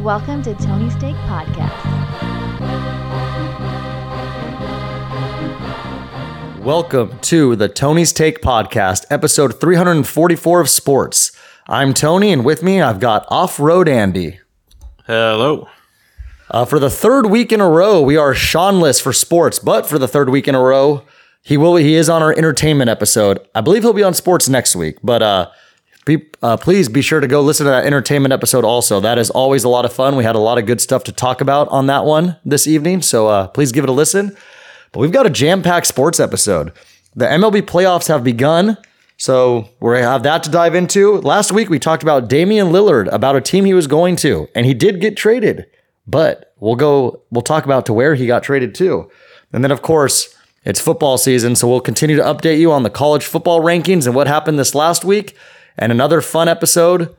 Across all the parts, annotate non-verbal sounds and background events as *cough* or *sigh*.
Welcome to Tony's Take Podcast. Welcome to the Tony's Take Podcast, episode 344 of sports. I'm Tony, and with me, I've got Off Road Andy. Hello. Uh, for the third week in a row, we are Seanless for sports, but for the third week in a row, he will he is on our entertainment episode. I believe he'll be on sports next week, but uh, be, uh, please be sure to go listen to that entertainment episode also. That is always a lot of fun. We had a lot of good stuff to talk about on that one this evening, so uh, please give it a listen. But we've got a jam-packed sports episode. The MLB playoffs have begun. So we have that to dive into. Last week we talked about Damian Lillard, about a team he was going to, and he did get traded. But we'll go, we'll talk about to where he got traded to. And then of course, it's football season, so we'll continue to update you on the college football rankings and what happened this last week. And another fun episode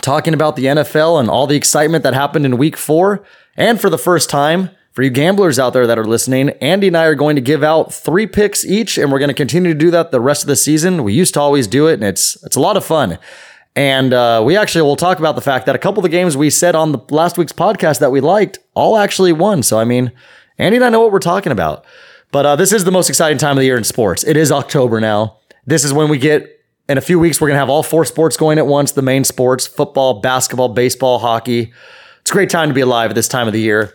talking about the NFL and all the excitement that happened in week four. And for the first time, for you gamblers out there that are listening, Andy and I are going to give out three picks each, and we're going to continue to do that the rest of the season. We used to always do it, and it's it's a lot of fun. And uh, we actually will talk about the fact that a couple of the games we said on the last week's podcast that we liked all actually won. So I mean, Andy and I know what we're talking about. But uh, this is the most exciting time of the year in sports. It is October now. This is when we get in a few weeks. We're gonna have all four sports going at once: the main sports, football, basketball, baseball, hockey. It's a great time to be alive at this time of the year.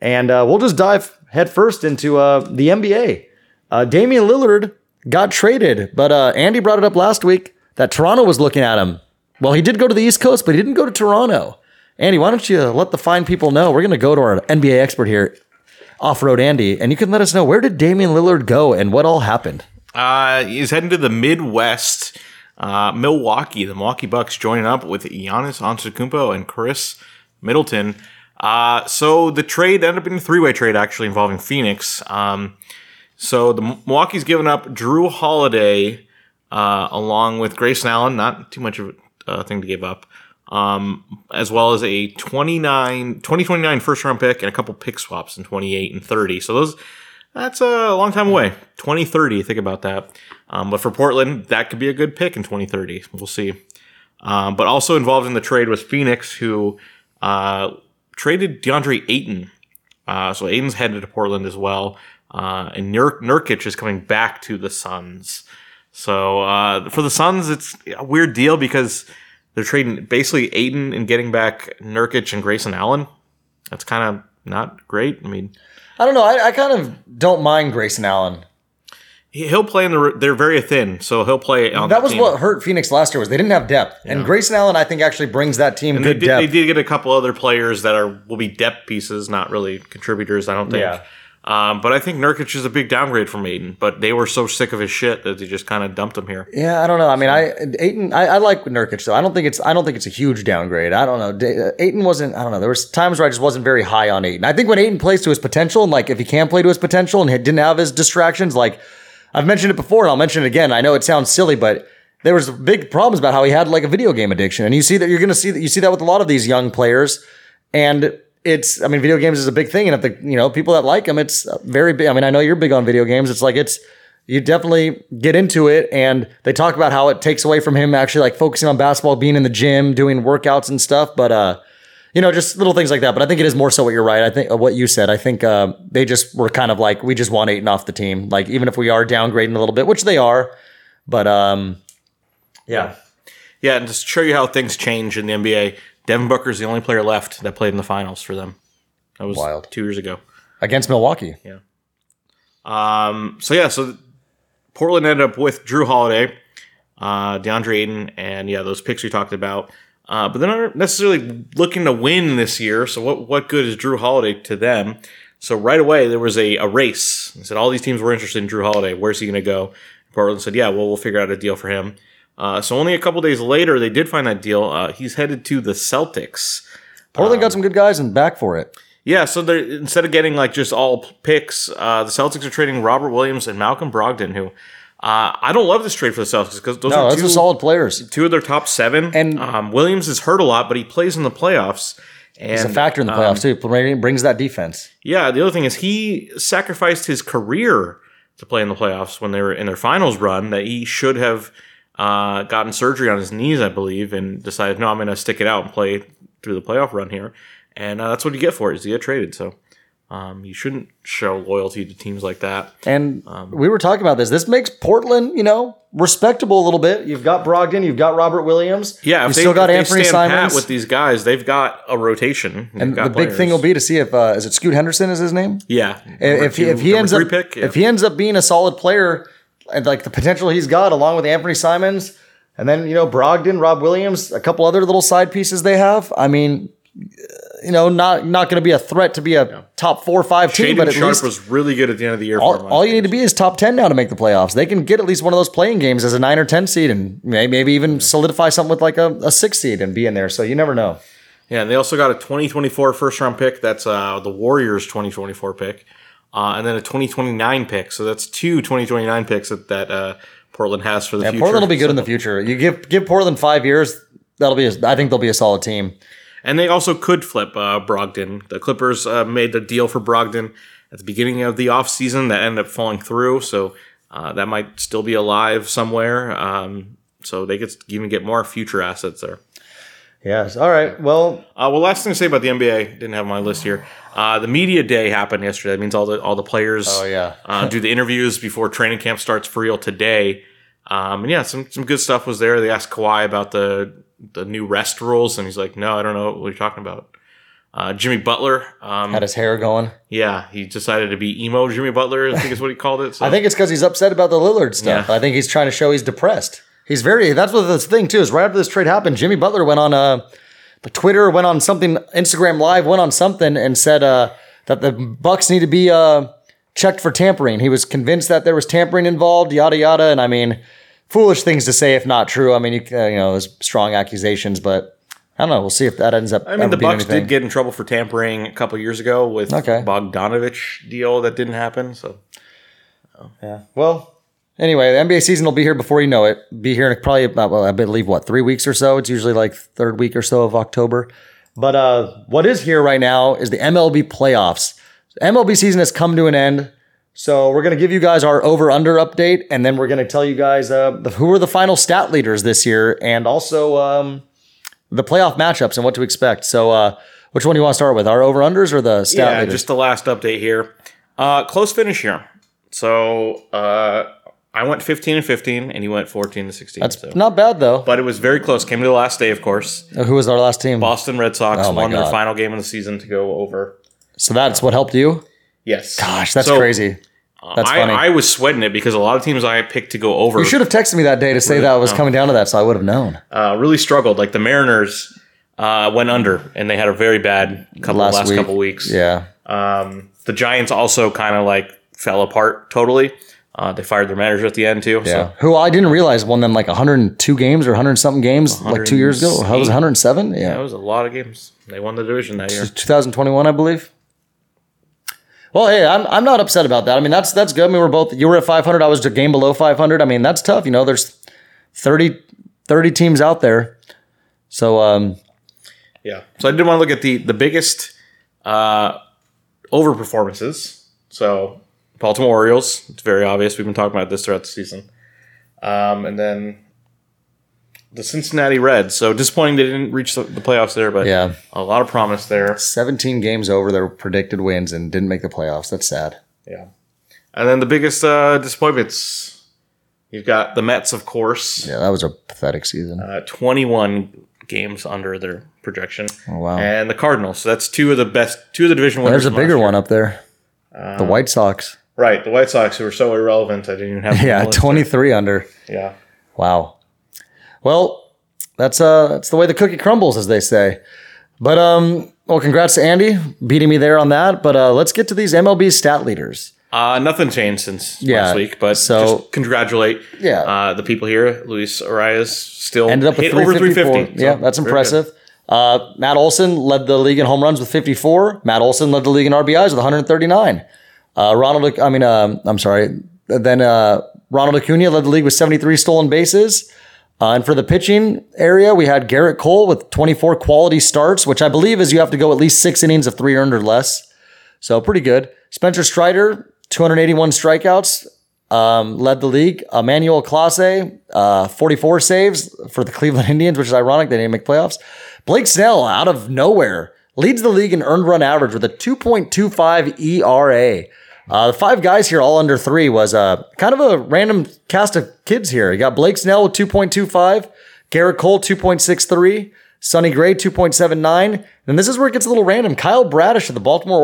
And uh, we'll just dive headfirst into uh, the NBA. Uh, Damian Lillard got traded, but uh, Andy brought it up last week that Toronto was looking at him. Well, he did go to the East Coast, but he didn't go to Toronto. Andy, why don't you let the fine people know? We're going to go to our NBA expert here, Off Road Andy, and you can let us know where did Damian Lillard go and what all happened. Uh, he's heading to the Midwest, uh, Milwaukee. The Milwaukee Bucks joining up with Giannis Antetokounmpo and Khris Middleton. Uh, so the trade ended up being a three-way trade actually involving Phoenix. Um, so the Milwaukee's given up Jrue Holiday uh, along with Grayson Allen. Not too much of a thing to give up. Um, as well as a 29, 2029 first round pick and a couple pick swaps in 28 and 30. So those that's a long time away. 2030, think about that. Um, but for Portland, that could be a good pick in 2030. We'll see. Um, but also involved in the trade was Phoenix, who uh, traded DeAndre Ayton. Uh, so Ayton's headed to Portland as well. Uh, and Nur- Nurkic is coming back to the Suns. So uh, for the Suns, it's a weird deal because they're trading basically Ayton and getting back Nurkic and Grayson Allen. That's kind of not great. I mean, I don't know. I, I kind of don't mind Grayson Allen. he- he'll play in the. They're very thin, so he'll play. On That was team. what hurt Phoenix last year was they didn't have depth, and Grayson Allen I think actually brings that team And they good did, depth. they did get a couple other players that are will be depth pieces, not really contributors. I don't think. Yeah. Um, but I think Nurkic is a big downgrade from Ayton. But they were so sick of his shit that they just kind of dumped him here. Yeah, I don't know. I mean, I Ayton, I, I like Nurkic though. I don't think it's I don't think it's a huge downgrade. I don't know. Da- Ayton wasn't. I don't know. There was times where I just wasn't very high on Ayton. I think when Ayton plays to his potential, and like if he can play to his potential and he didn't have his distractions, like I've mentioned it before and I'll mention it again. I know it sounds silly, but there was big problems about how he had like a video game addiction, and you see that you're going to see that you see that with a lot of these young players, and. It's, I mean, video games is a big thing, and if the, you know, people that like them, it's very big. I mean, I know you're big on video games. It's like, it's, you definitely get into it and they talk about how it takes away from him actually like focusing on basketball being in the gym doing workouts and stuff but uh you know just little things like that but i think it is more so what you're right i think uh, what you said i think uh, they just were kind of like we just want Ayton off the team like even if we are downgrading a little bit which they are but um yeah Yeah, and just show you how things change in the NBA, Devin Booker's the only player left that played in the finals for them. That was Wild. two years ago. against milwaukee Yeah. Um, so yeah, so Portland ended up with Jrue Holiday, uh, DeAndre Ayton, and yeah, those picks we talked about. Uh, but they're not necessarily looking to win this year. So what what good is Jrue Holiday to them? So right away there was a, a race. They said all these teams were interested in Jrue Holiday. Where's he going to go? Portland said, yeah, well we'll figure out a deal for him. Uh, so only a couple days later they did find that deal. Uh, he's headed to the Celtics. portland got some good guys and back for it Yeah, so they're instead of getting like just all picks, uh, the Celtics are trading Robert Williams and Malcolm Brogdon, who uh, I don't love this trade for the Celtics because those no are those two, are solid players two of their top seven. And- um, Williams is hurt a lot, but he plays in the playoffs. And, it's a factor in the playoffs too Brings- brings that defense Yeah, the other thing is he sacrificed his career to play in the playoffs when they were in their finals run. That he should have uh, gotten surgery on his knees, I believe, and decided no, I'm going to stick it out and play through the playoff run here, and uh, that's what you get for it is you get traded. So um, you shouldn't show loyalty to teams like that. And Um, we were talking about this. This makes Portland, you know, respectable a little bit. You've got Brogdon, you've got Robert Williams. Yeah, you if still got if Anthony Simons. with these guys, they've got a rotation. They've and the big thing will be to see if uh, is it Scoot Henderson is his name. yeah, if he, if he ends up pick, yeah. if he ends up being a solid player and like the potential he's got along with Anthony Simons and then you know Brogdon, Rob Williams, a couple other little side pieces they have. I mean, you know, not not going to be a threat to be a top four or five team, but at Sharpe least was really good at the end of the year. all, all you need to be is top 10 now to make the playoffs. They can get at least one of those playing games as a nine or 10 seed and may- maybe even solidify something with like a, a six seed and be in there. So you never know. Yeah, and they also got a 2024 first round pick. That's uh, the Warriors 2024 pick, uh, and then a 2029 pick. So that's two 2029 picks that, that uh, Portland has for the Yeah, future. Portland will be good So- in the future. You give give Portland five years, that'll be. A, I think they'll be a solid team. And they also could flip uh, Brogdon. The Clippers uh, made the deal for Brogdon at the beginning of the offseason that ended up falling through. So uh, that might still be alive somewhere. Um, so they could even get more future assets there. Yes. All right. Well, Uh, well, last thing to say about the NBA, didn't have my list here. Uh, the media day happened yesterday. That means all the all the players Oh, yeah. uh, do the interviews before training camp starts for real today. Um, and yeah, some some good stuff was there. They asked Kawhi about the the new rest rules, and he's like, "No, I don't know what you're talking about." Uh, Jimmy Butler, um, had his hair going. yeah, he decided to be emo Jimmy Butler. I think is what he called it. So. I think it's because he's upset about the Lillard stuff. Yeah. I think he's trying to show he's depressed. He's very. That's what the thing too is. Right after this trade happened, Jimmy Butler went on uh, Twitter, went on something, Instagram Live, went on something, and said uh, that the Bucks need to be uh, checked for tampering. He was convinced that there was tampering involved. Yada yada. And I mean, foolish things to say if not true. I mean, you, uh, you know, there's strong accusations, but I don't know. We'll see if that ends up. I mean, the Bucks did get in trouble for tampering a couple years ago with Okay. Bogdanovic deal that didn't happen. So Yeah. Well, anyway, the NBA season will be here before you know it. Be here in probably about, well, I believe what three weeks or so. It's usually like third week or so of October. But uh, what is here right now is the MLB playoffs. MLB season has come to an end. So we're going to give you guys our over under update, and then we're going to tell you guys uh, the, who are the final stat leaders this year, and also um, the playoff matchups and what to expect. So, uh, which one do you want to start with? Our over unders or the stat leaders? yeah, leaders? just the last update here. Uh, close finish here. So uh, I went 15 and 15, and you went 14 and 16. That's so. not bad though. But it was very close. Came to the last day, of course. Who was our last team? Boston Red Sox Oh won their final game of the season to go over. So that's what helped you. Yes. Gosh, that's So, crazy. That's I, funny. I was sweating it because a lot of teams I picked to go over You should have texted me that day to say that I was coming down to that, so I would have known. uh, really struggled. Like the Mariners uh, went under, and they had a very bad couple Last last, week. couple weeks. Yeah, Um, the Giants also kind of like fell apart totally. Uh, they fired their manager at the end too. yeah. So Who I didn't realize won them like 102 games or 100 something games like two years ago. How was it 107? that Yeah, was a lot of games. They won the division that year. 2021, I believe. Well, hey, I'm, I'm not upset about that. I mean, that's that's good. I mean, we're both you were at 500. I was a game below 500. I mean, that's tough. You know, there's 30 30 teams out there. So um, Yeah. So I did want to look at the the biggest uh, over performances. So Baltimore Orioles. It's very obvious. We've been talking about this throughout the season. Um, and then the Cincinnati Reds. So disappointing they didn't reach the, the playoffs there, but Yeah. a lot of promise there. 17 games over their predicted wins and didn't make the playoffs. That's sad. Yeah. And then the biggest uh, disappointments. You've got the Mets, of course. Yeah, that was a pathetic season. Uh, 21 games under their projection. Oh, wow. And the Cardinals. So that's two of the best, two of the division winners. There's a bigger one up there. the White Sox. Right, the White Sox who were so irrelevant, I didn't even have. Yeah, 23 under. Yeah, Wow. Well, that's uh that's the way the cookie crumbles, as they say. But um, well, congrats to Andy beating me there on that. But uh, let's get to these MLB stat leaders. uh, nothing changed since Yeah, last week, but so- just congratulate, Yeah. uh, the people here. Luis Arraez still Ended up with hit over 354. 350. Yeah, that's impressive. Uh, Matt Olson led the league in home runs with 54. Matt Olson led the league in RBIs with 139. Uh, Ronald, I mean, um, I'm sorry. Then uh, Ronald Acuna led the league with 73 stolen bases. Uh, and for the pitching area, we had Gerrit Cole with 24 quality starts, which I believe is you have to go at least six innings of three earned or less. So pretty good. Spencer Strider, 281 strikeouts. um, led the league. Emmanuel Clase, uh, 44 saves for the *laughs* Cleveland Indians, which is ironic. They didn't make playoffs. Blake Snell, out of nowhere, leads the league in earned run average with a 2.25 ERA. Uh, the five guys here, all under three, was uh, kind of a random cast of kids here. You got Blake Snell with 2.25, Gerrit Cole 2.63, Sonny Gray 2.79, and this is where it gets a little random. Kyle Bradish of the Baltimore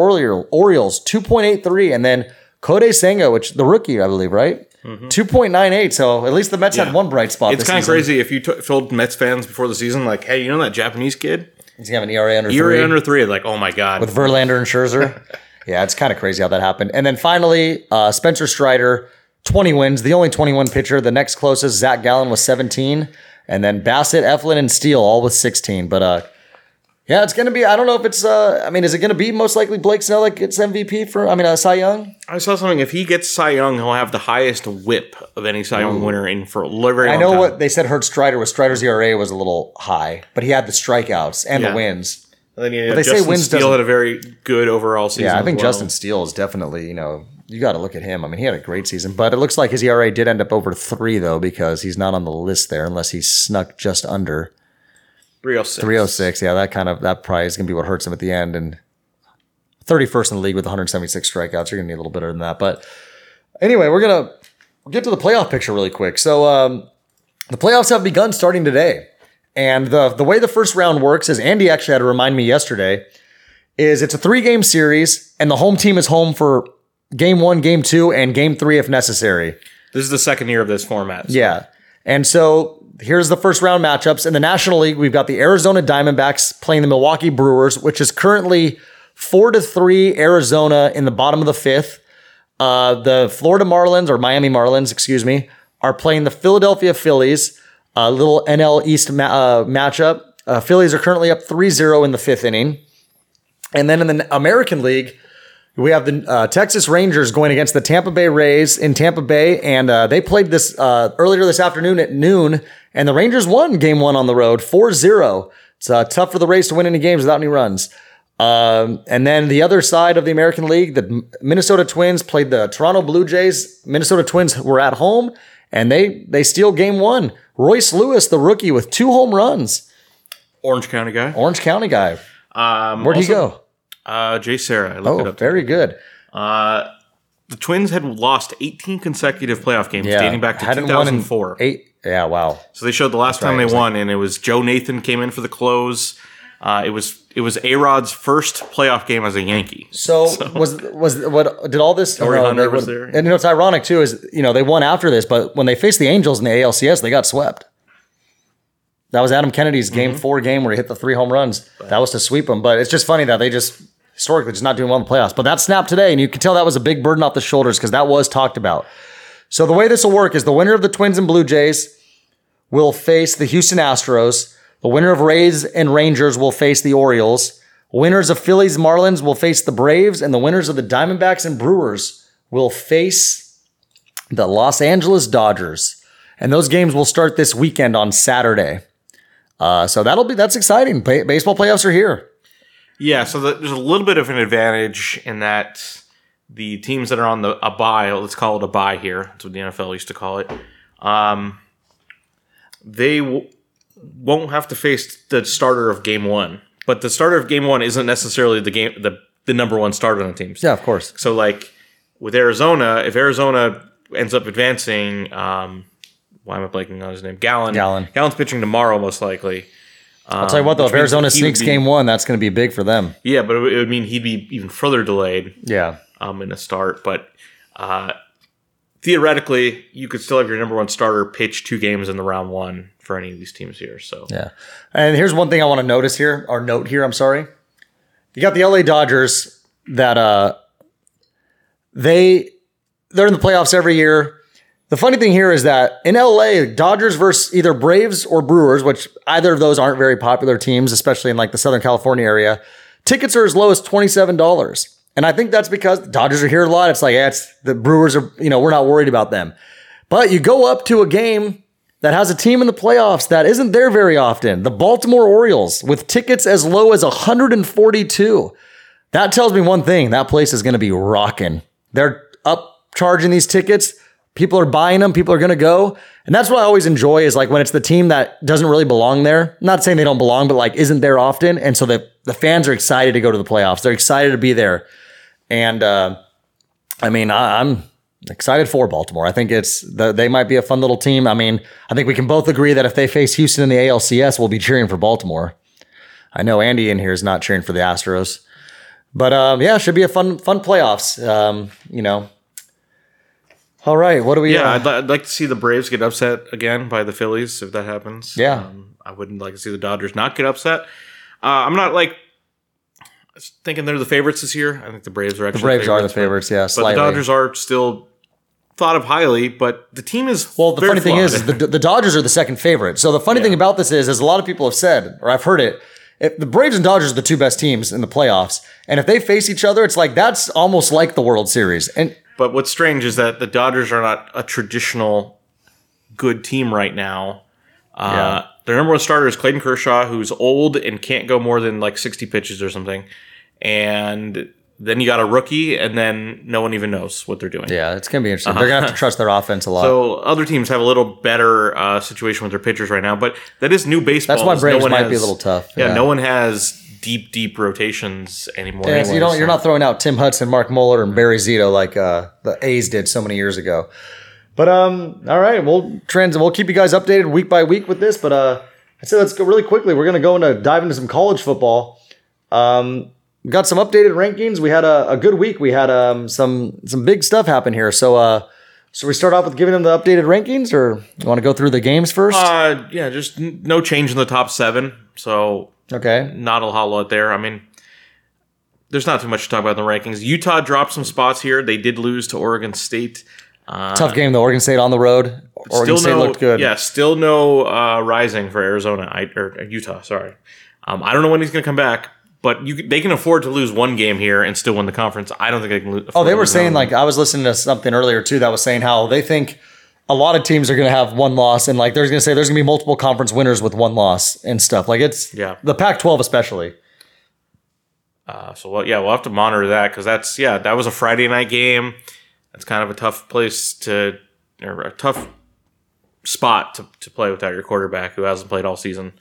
Orioles 2.83, and then Kodai Senga, which the rookie, I believe, right? 2.98. So at least the Mets Yeah. had one bright spot. It's kind of crazy if you t- told Mets fans before the season, like, hey, you know that Japanese kid? He's gonna have an ERA under You're three. under three. Like, oh my God. with Verlander and Scherzer. *laughs* yeah, it's kind of crazy how that happened. And then finally, uh, Spencer Strider, 20 wins, the only 21 pitcher. The next closest, Zac Gallen, was 17. And then Bassitt, Eflin, and Steele all with 16. But uh, yeah, it's going to be, I don't know if it's, uh, I mean, is it going to be most likely Blake Snell that gets MVP for, I mean, uh, Cy Young? I saw something. If he gets Cy Young, he'll have the highest whip of any Cy Young winner in for a very I know time. what they said hurt Strider was Strider's ERA was a little high, but he had the strikeouts and Yeah. the wins. And then, yeah, they say Justin wins Steele had a very good overall season. Yeah, I think well. Justin Steele is definitely, you know, you got to look at him. I mean, he had a great season, but it looks like his ERA did end up over three, though, because he's not on the list there unless he snuck just under 306. 306. Yeah, that kind of, that probably is going to be what hurts him at the end. And 31st in the league with 176 strikeouts. You're going to need a little better than that. But anyway, we're going to get to the playoff picture really quick. So, um, the playoffs have begun starting today. And the, the way the first round works is Andy actually had to remind me yesterday is it's a three game series and the home team is home for game one, game two, and game three if necessary. This is the second year of this format. so- Yeah. And so here's the first round matchups. In the National League, we've got the Arizona Diamondbacks playing the Milwaukee Brewers, which is currently four to three Arizona in the bottom of the fifth. Uh, the Florida Marlins or Miami Marlins, excuse me, are playing the Philadelphia Phillies. A little NL East ma- uh, matchup. Uh, Phillies are currently up 3-0 in the fifth inning. And then in the American League, we have the uh, Texas Rangers going against the Tampa Bay Rays in Tampa Bay, and uh, they played this uh, earlier this afternoon at noon, and the Rangers won game one on the road 4 0. It's uh, tough for the Rays to win any games without any runs. Um, and then the other side of the American League, the Minnesota Twins played the Toronto Blue Jays. Minnesota Twins were at home, and they they steal game one. Royce Lewis, the rookie, with two home runs. Orange County guy. Orange County guy. Um, Where'd he go? Uh, JSerra. I looked it Oh, up. very good. Uh, the Twins had lost 18 consecutive playoff games Yeah, dating back to hadn't won in 2004. Eight. Yeah, wow. So they showed the last time right, they it won, and it was Joe Nathan came in for the close. Uh, it was it was A Rod's first playoff game as a Yankee. So, *laughs* was was what did all this? Torii uh, Hunter they- was there. and you know it's ironic too is you know they won after this, but when they faced the Angels in the ALCS, they got swept. That was Adam Kennedy's game Mm-hmm. four game where he hit the three home runs. That was to sweep them, but it's just funny that they just historically just not doing well in the playoffs. But that snapped today, and you can tell that was a big burden off the shoulders because that was talked about. So the way this will work is the winner of the Twins and Blue Jays will face the Houston Astros. The winner of Rays and Rangers will face the Orioles. Winners of Phillies Marlins will face the Braves, and the winners of the Diamondbacks and Brewers will face the Los Angeles Dodgers. And those games will start this weekend on Saturday. Uh, so that'll be that's exciting. Ba- baseball playoffs are here. Yeah, so the, there's a little bit of an advantage in that the teams that are on the a buy, let's call it a buy here. That's what the NFL used to call it. Um, they w- won't have to face the starter of game one, but the starter of game one isn't necessarily the game the the number one starter on the team. Yeah, of course. So like with Arizona, if Arizona ends up advancing, um, why am I blanking on his name? Gallen. Gallen. Gallen's pitching tomorrow, most likely. I'll tell you what though, if Arizona that he would sneaks be- game one, that's going to be big for them. Yeah, but it would- it would mean he'd be even further delayed Yeah. um, in a start. But uh, theoretically, you could still have your number one starter pitch two games in the round one for any of these teams here. So Yeah. And here's one thing I want to notice here, or note here, I'm sorry. You got the LA Dodgers that uh they they're in the playoffs every year. The funny thing here is that in LA, Dodgers versus either Braves or Brewers, which either of those aren't very popular teams, especially in like the Southern California area, tickets are as low as $27. And I think that's because the Dodgers are here a lot. It's like, yeah, it's the Brewers are, you know, we're not worried about them. But you go up to a game that has a team in the playoffs that isn't there very often. The Baltimore Orioles with tickets as low as 142. That tells me one thing. That place is going to be rocking. They're up charging these tickets people are buying them, people are going to go. And that's what I always enjoy is like when it's the team that doesn't really belong there. Not saying they don't belong, but like isn't there often. And so the, the fans are excited to go to the playoffs. They're excited to be there. And uh, I mean, I, I'm excited for Baltimore. I think it's they might be a fun little team. I mean, I think we can both agree that if they face Houston in the ALCS, we'll be cheering for Baltimore. I know Andy in here is not cheering for the Astros. But um, yeah, should be a fun fun playoffs. Um, you know. All right, what do we? Yeah, uh, I'd, li- I'd like to see the Braves get upset again by the Phillies if that happens. Yeah. um, I wouldn't like to see the Dodgers not get upset. Uh, I'm not like thinking they're the favorites this year. I think the Braves are actually the Braves are the but- favorites. Yeah, but slightly. the Dodgers are still thought of highly. But the team is Well, the funny thing flawed. is, is the, the Dodgers are the second favorite. So the funny thing about this is, as a lot of people have said, or I've heard it, if the Braves and Dodgers are the two best teams in the playoffs, and if they face each other, it's like that's almost like the World Series. And But what's strange is that the Dodgers are not a traditional good team right now. Uh, Yeah. Their number one starter is Clayton Kershaw, who's old and can't go more than like 60 pitches or something. And then you got a rookie, and then no one even knows what they're doing. yeah, it's gonna be interesting. They're gonna have to trust their offense a lot. So other teams have a little better uh, situation with their pitchers right now, but that is new baseball. That's why Braves one might be a little tough. Yeah, Yeah. no one has deep, deep rotations anymore. Yeah, so you don't. So. You're not throwing out Tim Hudson, Mark Mulder, and Barry Zito like uh, the A's did so many years ago. But um, all right, we'll trans we'll keep you guys updated week by week with this. But uh, I say let's go really quickly. We're gonna go into dive into some college football. Um, got some updated rankings. We had a, a good week. We had um some some big stuff happen here. So uh, so we start off with giving them the updated rankings, or you want to go through the games first? Uh, yeah, just n- no change in the top seven. So okay. not a whole lot there. I mean, there's not too much to talk about in the rankings. Utah dropped some spots here. They did lose to Oregon State. Tough game though. Oregon State on the road. Oregon State no, looked good. Yeah, still no uh, rising for Arizona I, or Utah. Sorry, um, I don't know when he's going to come back, but you they can afford to lose one game here and still win the conference. I don't think they can. Lose, Oh, they were saying like I was listening to something earlier too that was saying how they think a lot of teams are going to have one loss and like there's going to say there's going to be multiple conference winners with one loss and stuff. Like it's Yeah. the Pac-12 especially. Uh, so well, yeah, we'll have to monitor that because that's yeah, that was a Friday night game. That's kind of a tough place to or a tough spot to, to play without your quarterback who hasn't played all season.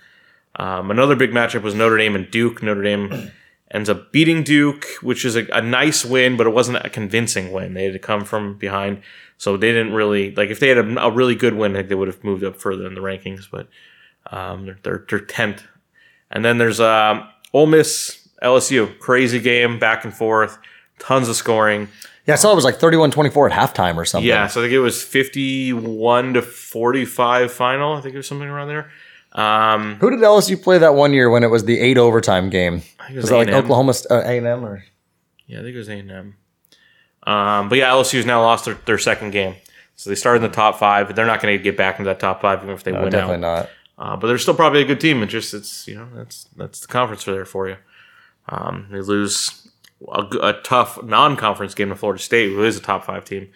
Um, another big matchup was Notre Dame and Duke. Notre Dame *clears throat* ends up beating Duke, which is a, a nice win, but it wasn't a convincing win. They had to come from behind, so they didn't really like. If they had a, a really good win, I think they would have moved up further in the rankings. But um, they're they're, they're tenth, and then there's um, Ole Miss LSU, crazy game, back and forth, tons of scoring. Yeah, I saw it was like 31-24 at halftime or something. Yeah, so I think it was fifty-one to forty-five final. I think it was something around there. Um, Who did LSU play that one year when it was the eight overtime game? it Was, was that like. Oklahoma St- uh, A&M or Yeah, I think it was A and M. Um, but yeah, LSU's now lost their, their second game, so they started in the top five. But they're not going to get back into that top five even if they no, win definitely out. not. Uh, but they're still probably a good team. It's just it's you know that's that's the conference for there for you. Um, they lose a tough non-conference game to Florida State, who is a top five team,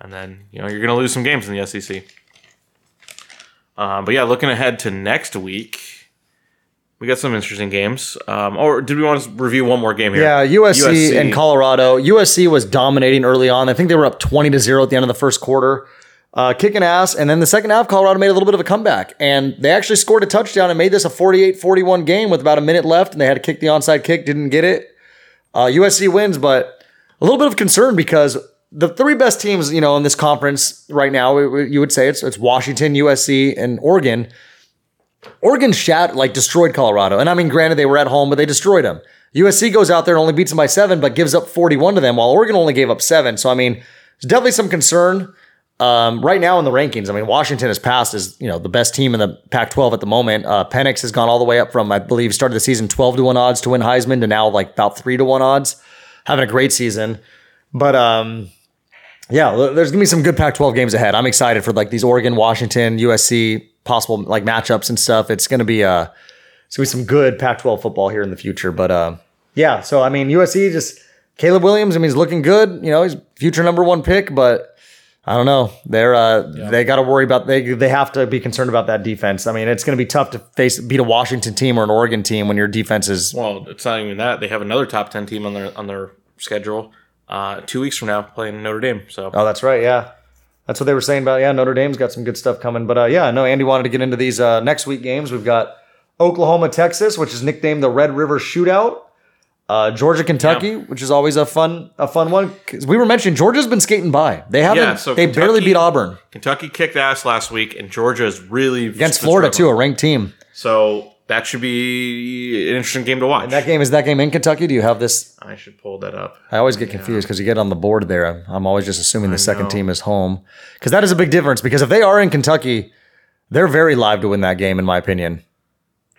and then you know you're going to lose some games in the SEC. Uh, but yeah, looking ahead to next week, we got some interesting games. Um, or did we want to review one more game here? Yeah, USC, and Colorado. USC was dominating early on. I think they were up 20 to 0 at the end of the first quarter, uh, kicking ass. And then the second half, Colorado made a little bit of a comeback. And they actually scored a touchdown and made this a 48 41 game with about a minute left. And they had to kick the onside kick, didn't get it. Uh, USC wins, but a little bit of concern because the three best teams, you know, in this conference right now, you would say it's, it's Washington, USC, and Oregon. Oregon shat like destroyed Colorado, and I mean, granted they were at home, but they destroyed them. USC goes out there and only beats them by seven, but gives up forty-one to them, while Oregon only gave up seven. So I mean, there's definitely some concern um, right now in the rankings. I mean, Washington has passed as you know the best team in the Pac-12 at the moment. Uh, Penix has gone all the way up from I believe started the season twelve to one odds to win Heisman to now like about three to one odds, having a great season. But um, yeah, there's gonna be some good Pac-12 games ahead. I'm excited for like these Oregon, Washington, USC possible like matchups and stuff. It's gonna be uh, it's gonna be some good Pac-12 football here in the future. But uh, yeah, so I mean USC just Caleb Williams. I mean he's looking good. You know he's future number one pick, but I don't know. They're uh, they got to worry about they they have to be concerned about that defense. I mean it's gonna be tough to face beat a Washington team or an Oregon team when your defense is Well, it's not even that. They have another top ten team on their on their schedule. Uh, two weeks from now, playing Notre Dame. So Oh, that's right. Yeah, That's what they were saying about. Yeah, Notre Dame's got some good stuff coming. But uh, yeah, no, Andy wanted to get into these uh, next week games. We've got Oklahoma, Texas, which is nicknamed the Red River Shootout. Uh, Georgia, Kentucky, which is always a fun a fun one. we were mentioning Georgia's been skating by. They haven't. Yeah, so they barely beat Auburn Kentucky kicked ass last week, and Georgia is really against Florida too, a ranked team. So that should be an interesting game to watch. That game is that game in Kentucky. Do you have this? I should pull that up. I always get confused because you get on the board there. I'm, I'm always just assuming the second know. team is home because that is a big difference. Because if they are in Kentucky, they're very live to win that game, in my opinion.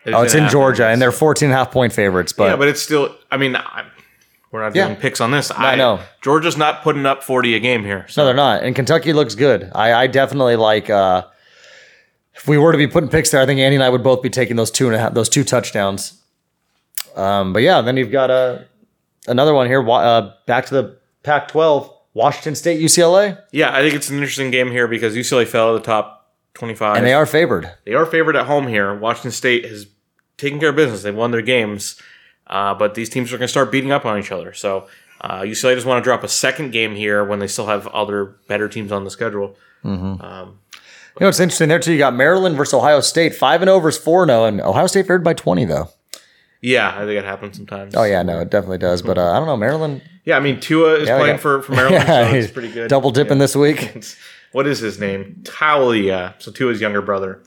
Oh, it's in Georgia, and they're 14 and a half point favorites. But, yeah, but it's still. I mean, I, we're not Yeah. doing picks on this. I know. Georgia's not putting up forty a game here. So no, they're not. And Kentucky looks good. I, I definitely like. Uh, if we were to be putting picks there, I think Andy and I would both be taking those two and a half, those two touchdowns. Um, but yeah, then you've got uh, another one here. Uh, back to the Pac-12, Washington State, UCLA, yeah, I think it's an interesting game here because UCLA fell to the top twenty-five, and they are favored. They are favored at home here. Washington State has taken care of business. They've won their games, uh, but these teams are going to start beating up on each other. So uh, UCLA just want to drop a second game here when they still have other better teams on the schedule. You know, it's interesting there too. You got Maryland versus Ohio State. Five and over is four zero, and Ohio State favored by twenty though. Yeah, I think it happens sometimes. Oh yeah, no, it definitely does. But uh, I don't know, Maryland. Yeah, I mean Tua is Yeah, playing yeah. for, for Maryland, *laughs* Yeah, so it's he's pretty good. Double dipping this week. *laughs* What is his name? Taulia. So Tua's younger brother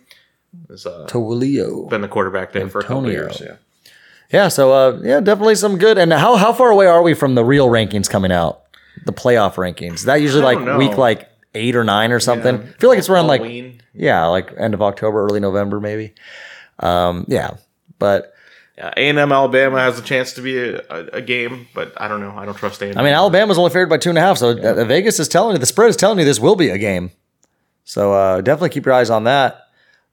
has uh, Tolio. been the quarterback there for a couple Antonio. years. Yeah. Yeah, so uh, yeah, definitely some good. And how how far away are we from the real rankings coming out? The playoff rankings. Is that usually like know. week like eight or nine or something. I feel like it's around like Halloween. yeah, like end of October, early November, maybe. Um, yeah, but Yeah, A&M Alabama has a chance to be a, a, a game, but I don't know. I don't trust A&M. I mean, Alabama's only favored by two and a half, so uh, Vegas is telling you the spread is telling you this will be a game. So uh, definitely keep your eyes on that.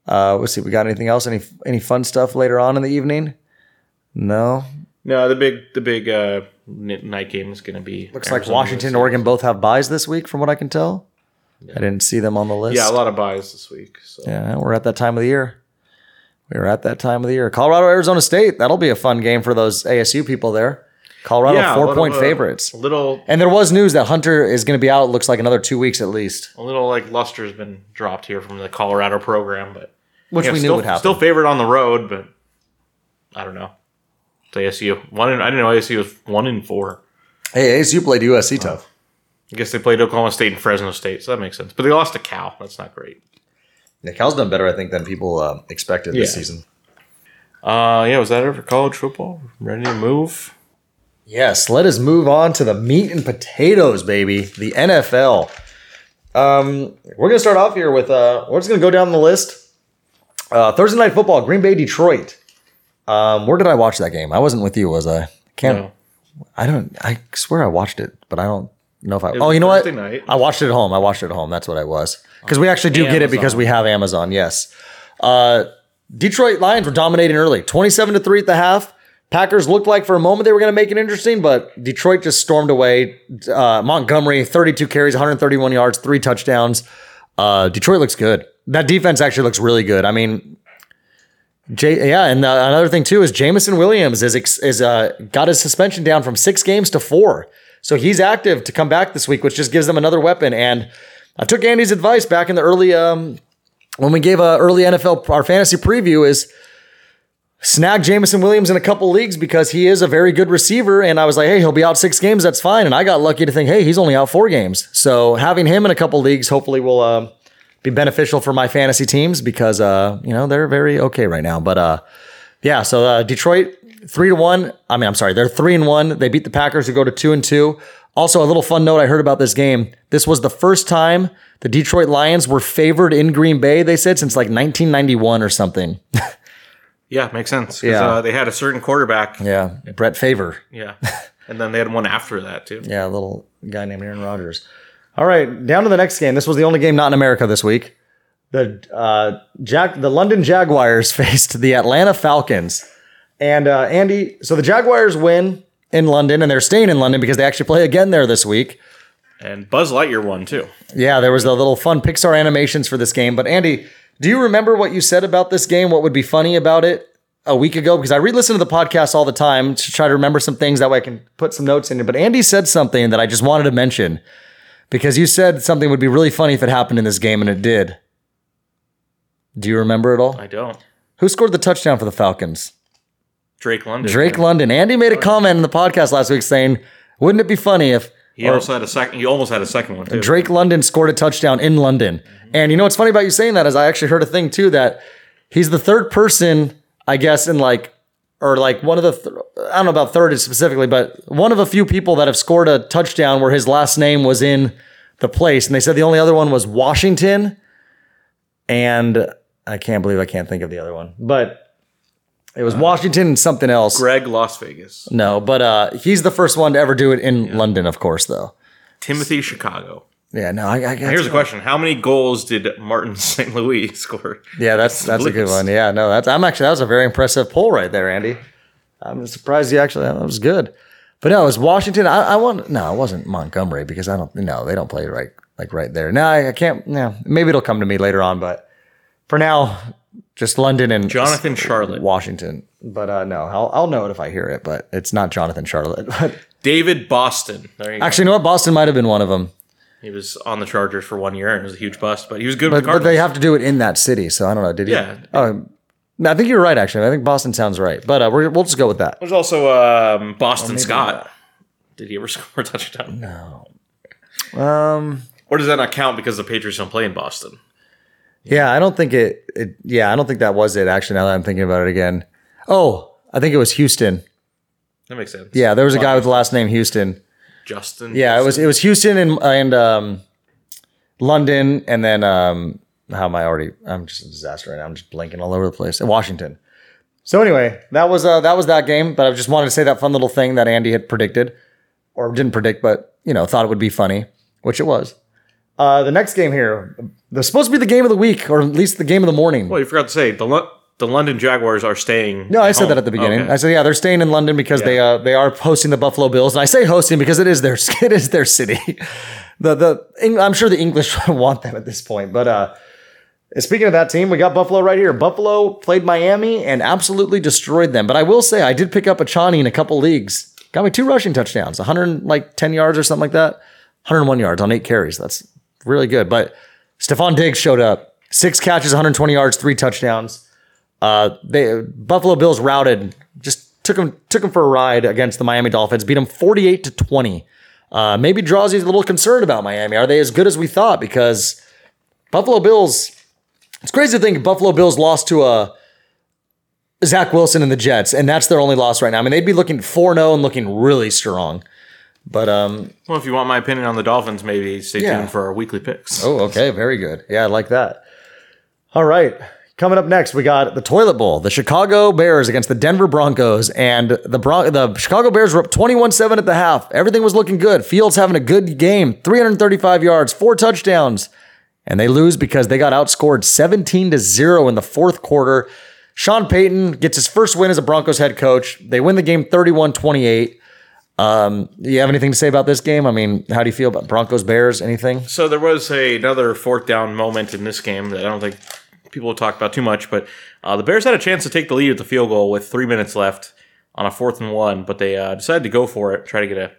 Uh, let's see, we got anything else? Any any fun stuff later on in the evening? No, No, the big the big uh, night game is going to be looks like Washington and Oregon both have buys this week, from what I can tell. I didn't see them on the list. Yeah, a lot of buys this week. So Yeah, we're at that time of the year. We're at that time of the year. Colorado, Arizona State. That'll be a fun game for those ASU people there. Colorado, Yeah, four little, point uh, favorites. A little And there was news that Hunter is going to be out. Looks like another two weeks at least, a little like luster has been dropped here from the Colorado program, but which yeah, we knew still, would happen. Still favored on the road, but I don't know. It's ASU one. In, I didn't know ASU was one in four. hey, ASU played USC tough. I guess they played Oklahoma State and Fresno State, so that makes sense. But they lost to Cal. That's not great. Yeah, Cal's done better, I think, than people uh, expected this season. Uh, yeah, was that it for college football? Ready to move? Yes, let us move on to the meat and potatoes, baby. The NFL. Um, we're gonna start off here with uh, we're just gonna go down the list. Uh, Thursday night football, Green Bay, Detroit. Um, where did I watch that game? I wasn't with you, was I? Can't. No. I don't. I swear I watched it, but I don't if I. Oh, you know what? Night. I watched it at home. I watched it at home. That's what I was. Because we actually do get it because we have Amazon. Yes. Uh, Detroit Lions were dominating early, twenty-seven to three at the half. Packers looked like for a moment they were going to make it interesting, but Detroit just stormed away. Uh, Montgomery, 32 carries, 131 yards, three touchdowns. Uh, Detroit looks good. That defense actually looks really good. I mean, J- yeah, and uh, another thing too is Jameson Williams is ex- is uh, got his suspension down from six games to four, so he's active to come back this week, which just gives them another weapon. And I took Andy's advice back in the early um, when we gave a early NFL our fantasy preview is snag Jameson Williams in a couple leagues because he is a very good receiver. And I was like, hey, he'll be out six games. That's fine. And I got lucky to think, hey, he's only out four games. So having him in a couple leagues hopefully will um, be beneficial for my fantasy teams because uh, you know they're very okay right now. But uh, yeah, so uh, Detroit three to one. I mean, I'm sorry, they're three and one. They beat the Packers who go to two and two. Also, a little fun note I heard about this game. This was the first time the Detroit Lions were favored in Green Bay. They said since like 1991 or something. *laughs* Yeah, makes sense. Yeah. uh, they had a certain quarterback. yeah, Brett Favre. Yeah, and then they had one after that too. Yeah, a little guy named Aaron Rodgers. All right, down to the next game. This was the only game not in America this week. The uh, Jack, the London Jaguars *laughs* faced the Atlanta Falcons, and uh, Andy. So the Jaguars win in London, and they're staying in London because they actually play again there this week. And Buzz Lightyear won too. Yeah, there was the little fun Pixar animations for this game. But Andy, do you remember what you said about this game? What would be funny about it a week ago? Because I re-listen to the podcast all the time to try to remember some things that way I can put some notes in it. But Andy said something that I just wanted to mention because you said something would be really funny if it happened in this game, and it did. Do you remember it all? I don't. Who scored the touchdown for the Falcons? Drake London. Drake London. Andy made a comment in the podcast last week saying, "Wouldn't it be funny if He also had a second. He almost had a second one too. Drake London scored a touchdown in London?" Mm-hmm. And you know what's funny about you saying that is I actually heard a thing too that he's the third person, I guess, in like or like one of the th- I don't know about third specifically, but one of a few people that have scored a touchdown where his last name was in the place, and they said the only other one was Washington, and I can't believe I can't think of the other one, but it was Washington and something else. Greg Las Vegas. No, but uh, he's the first one to ever do it in London, of course, though. Timothy Chicago. Yeah, no, I, I Here's a question: How many goals did Martin *laughs* St. Louis score? Yeah, that's that's a good one. Yeah, no, that's I'm actually that was a very impressive poll right there, Andy. I'm surprised you actually that was good. But no, it was Washington. I, I want no, it wasn't Montgomery because I don't no, they don't play right like right there. No, I, I can't. No, maybe it'll come to me later on, but for now, just London and Jonathan Charlotte. Washington. But uh, no, I'll I'll know it if I hear it. But it's not Jonathan Charlotte. *laughs* But David Boston. There you go. actually, you know what? Boston might have been one of them. He was on the Chargers for one year and it was a huge bust, but he was good with But, but they have to do it in that city, so I don't know. Did he? Yeah. Oh, no, I think you're right. Actually, I think Boston sounds right. But uh, we're, we'll just go with that. There's also um, Boston Scott. Did he ever *laughs* score a touchdown? No. Um. Or does that not count because the Patriots don't play in Boston? Yeah, I don't think it, it. Yeah, I don't think that was it. Actually, now that I'm thinking about it again. Oh, I think it was Houston. That makes sense. Yeah, there was a guy with the last name Houston. Justin. Yeah, it was it was Houston and and um, London, and then um, how am I already? I'm just a disaster right now. I'm just blinking all over the place. And Washington. So anyway, that was uh, that was that game. But I just wanted to say that fun little thing that Andy had predicted, or didn't predict, but you know thought it would be funny, which it was. Uh, the next game here, they're supposed to be the game of the week, or at least the game of the morning. Well, you forgot to say the Lo- the London Jaguars are staying. No, I said that at the beginning. Okay. I said, yeah, they're staying in London because they uh, they are hosting the Buffalo Bills, and I say hosting because it is their *laughs* it is their city. the the I'm sure the English *laughs* want them at this point, but uh, speaking of that team, we got Buffalo right here. Buffalo played Miami and absolutely destroyed them. But I will say, I did pick up Achane in a couple leagues. Got me two rushing touchdowns, 100 like 10 yards or something like that, 101 yards on eight carries. That's really good. But Stefon Diggs showed up, six catches, 120 yards, three touchdowns. Uh, they Buffalo Bills routed, just took them took them for a ride against the Miami Dolphins, beat them 48 to 20. Uh, maybe draws you a little concerned about Miami. Are they as good as we thought? Because Buffalo Bills, it's crazy to think Buffalo Bills lost to a Zach Wilson and the Jets, and that's their only loss right now. I mean, they'd be looking 4 0 and looking really strong. But um, Well, if you want my opinion on the Dolphins, maybe stay Yeah. tuned for our weekly picks. Oh, okay. Very good. Yeah, I like that. All right. Coming up next, we got the Toilet Bowl, the Chicago Bears against the Denver Broncos. And the Bron- the Chicago Bears were up 21 7 at the half. Everything was looking good. Fields having a good game 335 yards, four touchdowns. And they lose because they got outscored 17 to 0 in the fourth quarter. Sean Payton gets his first win as a Broncos head coach. They win the game 31 28. Um, do you have anything to say about this game? I mean, how do you feel about Broncos Bears? Anything? So there was a, another fourth down moment in this game that I don't think people talk about too much, but uh, the Bears had a chance to take the lead at the field goal with three minutes left on a fourth and one, but they uh, decided to go for it, try to get a,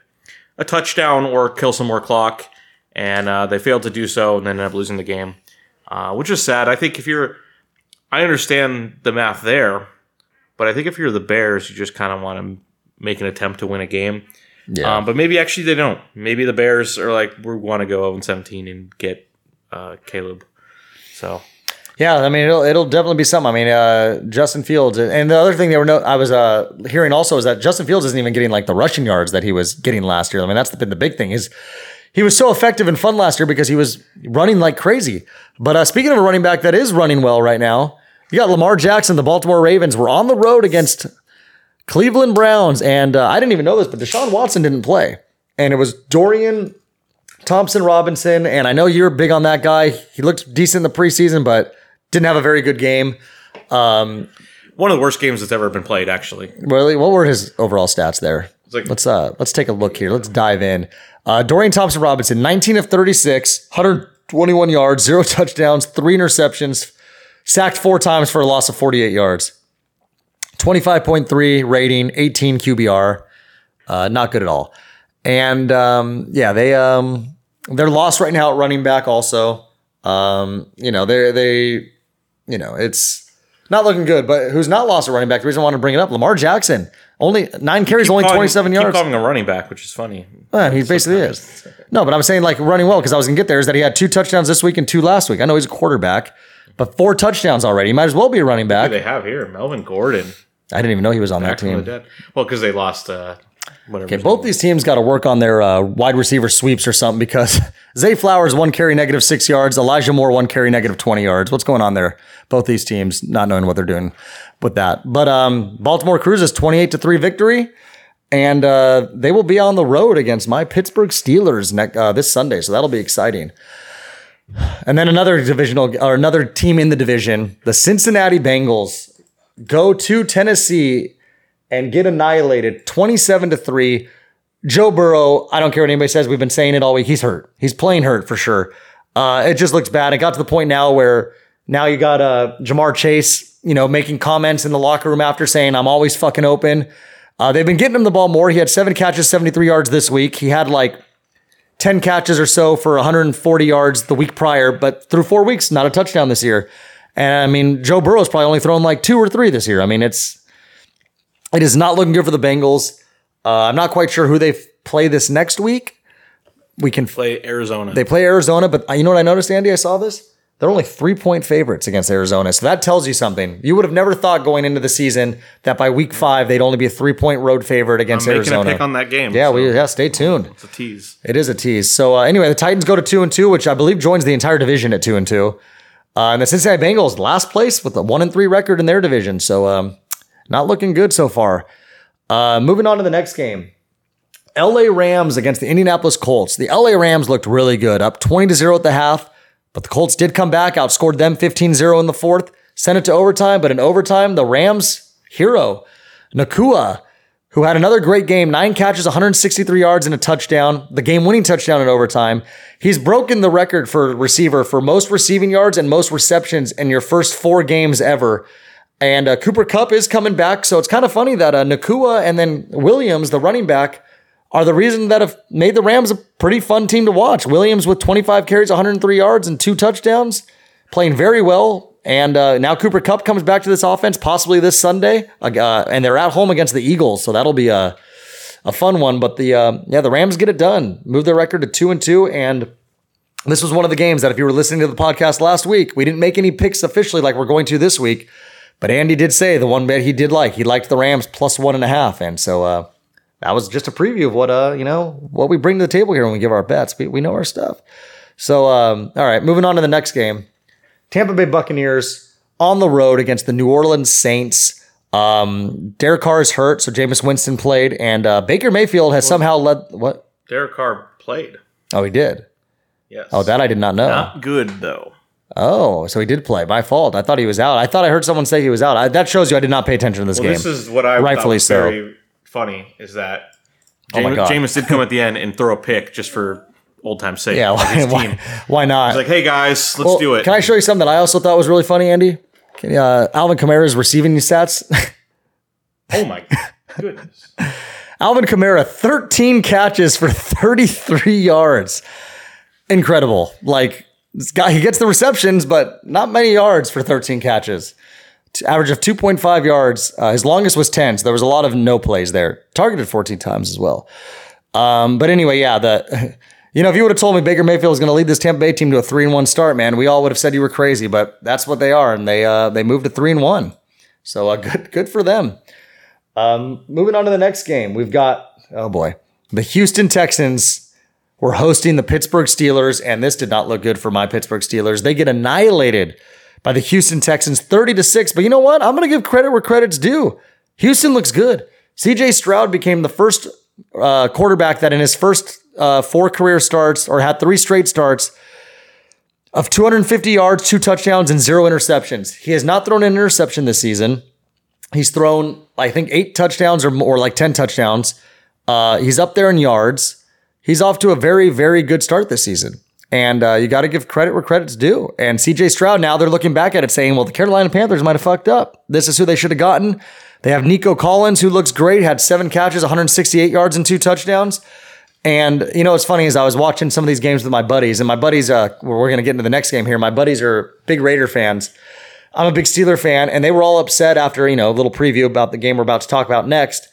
a touchdown or kill some more clock, and uh, they failed to do so and then ended up losing the game, uh, which is sad. I think if you're, I understand the math there, but I think if you're the Bears, you just kind of want to make an attempt to win a game. Yeah. Um, but maybe actually they don't. Maybe the Bears are like, we want to go 0 17 and get uh, Caleb. So Yeah, I mean it'll it'll definitely be something. I mean, uh, Justin Fields, and the other thing they were no, I was uh, hearing also is that Justin Fields isn't even getting like the rushing yards that he was getting last year. I mean, that's been the big thing is he was so effective and fun last year because he was running like crazy. But uh, speaking of a running back that is running well right now, you got Lamar Jackson. The Baltimore Ravens were on the road against Cleveland Browns, and uh, I didn't even know this, but Deshaun Watson didn't play, and it was Dorian Thompson Robinson, and I know you're big on that guy. He looked decent in the preseason, but didn't have a very good game. Um, one of the worst games that's ever been played, actually. really, what were his overall stats there? like- let's uh let's take a look here. Let's dive in. Uh, Dorian Thompson Robinson, 19 of 36, 121 yards, zero touchdowns, three interceptions, sacked four times for a loss of 48 yards. 25.3 rating, 18 QBR. Uh, not good at all. And um, yeah, they um, they're lost right now at running back. Also, um, you know they they, you know it's not looking good. But who's not lost at running back? The reason I want to bring it up, Lamar Jackson, only nine carries, only Calling- twenty seven keep yards. calling him a running back, which is funny. He basically is. No, but I'm saying like running well because I was gonna get there. Is that he had two touchdowns this week and two last week? I know he's a quarterback, but four touchdowns already. He might as well be a running Who back. they have here? Melvin Gordon. I didn't even know he was on that team. dead. Well, because they lost uh, whatever. Okay, his both name these teams got to work on their uh, wide receiver sweeps or something because *laughs* Zay Flowers one carry negative six yards, Elijah Moore one carry negative twenty yards. What's going on there? Both these teams not knowing what they're doing with that. But um, Baltimore cruises twenty eight to three victory, and uh, they will be on the road against my Pittsburgh Steelers next uh, this Sunday. So that'll be exciting. And then another divisional or another team in the division, the Cincinnati Bengals, go to Tennessee and get annihilated 27 to 3. Joe Burrow, I don't care what anybody says, we've been saying it all week. He's hurt. He's playing hurt for sure. Uh, it just looks bad. It got to the point now where now you got uh, Ja'Marr Chase, you know, making comments in the locker room after saying, I'm always fucking open. Uh, they've been getting him the ball more. He had seven catches, 73 yards this week. He had like 10 catches or so for 140 yards the week prior, but through four weeks, not a touchdown this year. And I mean, Joe Burrow's probably only thrown like two or three this year. I mean, it's it is not looking good for the Bengals. Uh, I'm not quite sure who they play this next week. We can play Arizona. they play Arizona, but uh, you know what I noticed, Andy? I saw this. They're only three point favorites against Arizona. So that tells you something. You would have never thought going into the season that by week five they'd only be a three point road favorite against I'm making Arizona. a pick on that game. yeah, so we yeah. Stay tuned. it's a tease. It is a tease. So uh, anyway, the Titans go to two and two, which I believe joins the entire division at two and two. Uh, and the Cincinnati Bengals last place with a one and three record in their division. So um, not looking good so far. Uh, moving on to the next game. LA Rams against the Indianapolis Colts. The LA Rams looked really good, up 20 to 0 at the half, but the Colts did come back, outscored them 15 0 in the fourth, sent it to overtime. But in overtime, the Rams hero, Nacua, who had another great game, nine catches, 163 yards, and a touchdown, the game winning touchdown in overtime. He's broken the record for receiver for most receiving yards and most receptions in your first four games ever. And uh, Cooper Kupp is coming back. So it's kind of funny that uh, Nacua and then Williams, the running back, are the reason that have made the Rams a pretty fun team to watch. Williams with 25 carries, 103 yards, and two touchdowns, playing very well. And uh, now Cooper Kupp comes back to this offense, possibly this Sunday, uh, and they're at home against the Eagles, so that'll be a a fun one. But the uh, yeah, the Rams get it done, move their record to two and two, and this was one of the games that if you were listening to the podcast last week, we didn't make any picks officially like we're going to this week, but Andy did say the one bet he did like he liked the Rams plus one and a half, and so uh, that was just a preview of what uh you know what we bring to the table here when we give our bets. We we know our stuff. So um, all right, moving on to the next game. Tampa Bay Buccaneers on the road against the New Orleans Saints. Um, Derek Carr is hurt, so Jameis Winston played, and uh, Baker Mayfield has somehow led. What? Derek Carr played. Oh, he did. Yes. Oh, that I did not know. not good though. Oh, so he did play. My fault. I thought he was out. I thought I heard someone say he was out. I, that shows you I did not pay attention to this Well, game. this is what I Rightfully thought was so. very funny is that Oh my God. Jameis did come at the end and throw a pick just for old time sake. yeah, why, why, why not? He's like, hey guys, let's Well, do it. Can I show you something that I also thought was really funny, Andy? Can, uh, Alvin Kamara's receiving stats. *laughs* oh my goodness. Alvin Kamara, 13 catches for 33 yards. Incredible. Like, this guy, he gets the receptions, but not many yards for 13 catches. Average of 2.5 yards. Uh, his longest was 10, so there was a lot of no plays there. Targeted 14 times as well. Um, but anyway, yeah, the. *laughs* You know, if you would have told me Baker Mayfield was going to lead this Tampa Bay team to a three and one start, man, we all would have said you were crazy. But that's what they are, and they uh, they moved to three and one. So uh, *laughs* good good for them. Um, moving on to the next game, we've got oh boy, the Houston Texans were hosting the Pittsburgh Steelers, and this did not look good for my Pittsburgh Steelers. They get annihilated by the Houston Texans, thirty to six. But you know what? I'm going to give credit where credit's due. Houston looks good. C.J. Stroud became the first uh, quarterback that in his first uh, four career starts or had three straight starts of 250 yards, two touchdowns, and zero interceptions. He has not thrown an interception this season. He's thrown, I think, eight touchdowns or more, like 10 touchdowns. Uh, he's up there in yards. He's off to a very, very good start this season. And uh, you got to give credit where credit's due. And CJ Stroud, now they're looking back at it saying, well, the Carolina Panthers might have fucked up. This is who they should have gotten. They have Nico Collins, who looks great, had seven catches, 168 yards, and two touchdowns. And you know, what's funny is I was watching some of these games with my buddies, and my buddies, uh, we're going to get into the next game here. My buddies are big Raider fans. I'm a big Steeler fan, and they were all upset after you know a little preview about the game we're about to talk about next.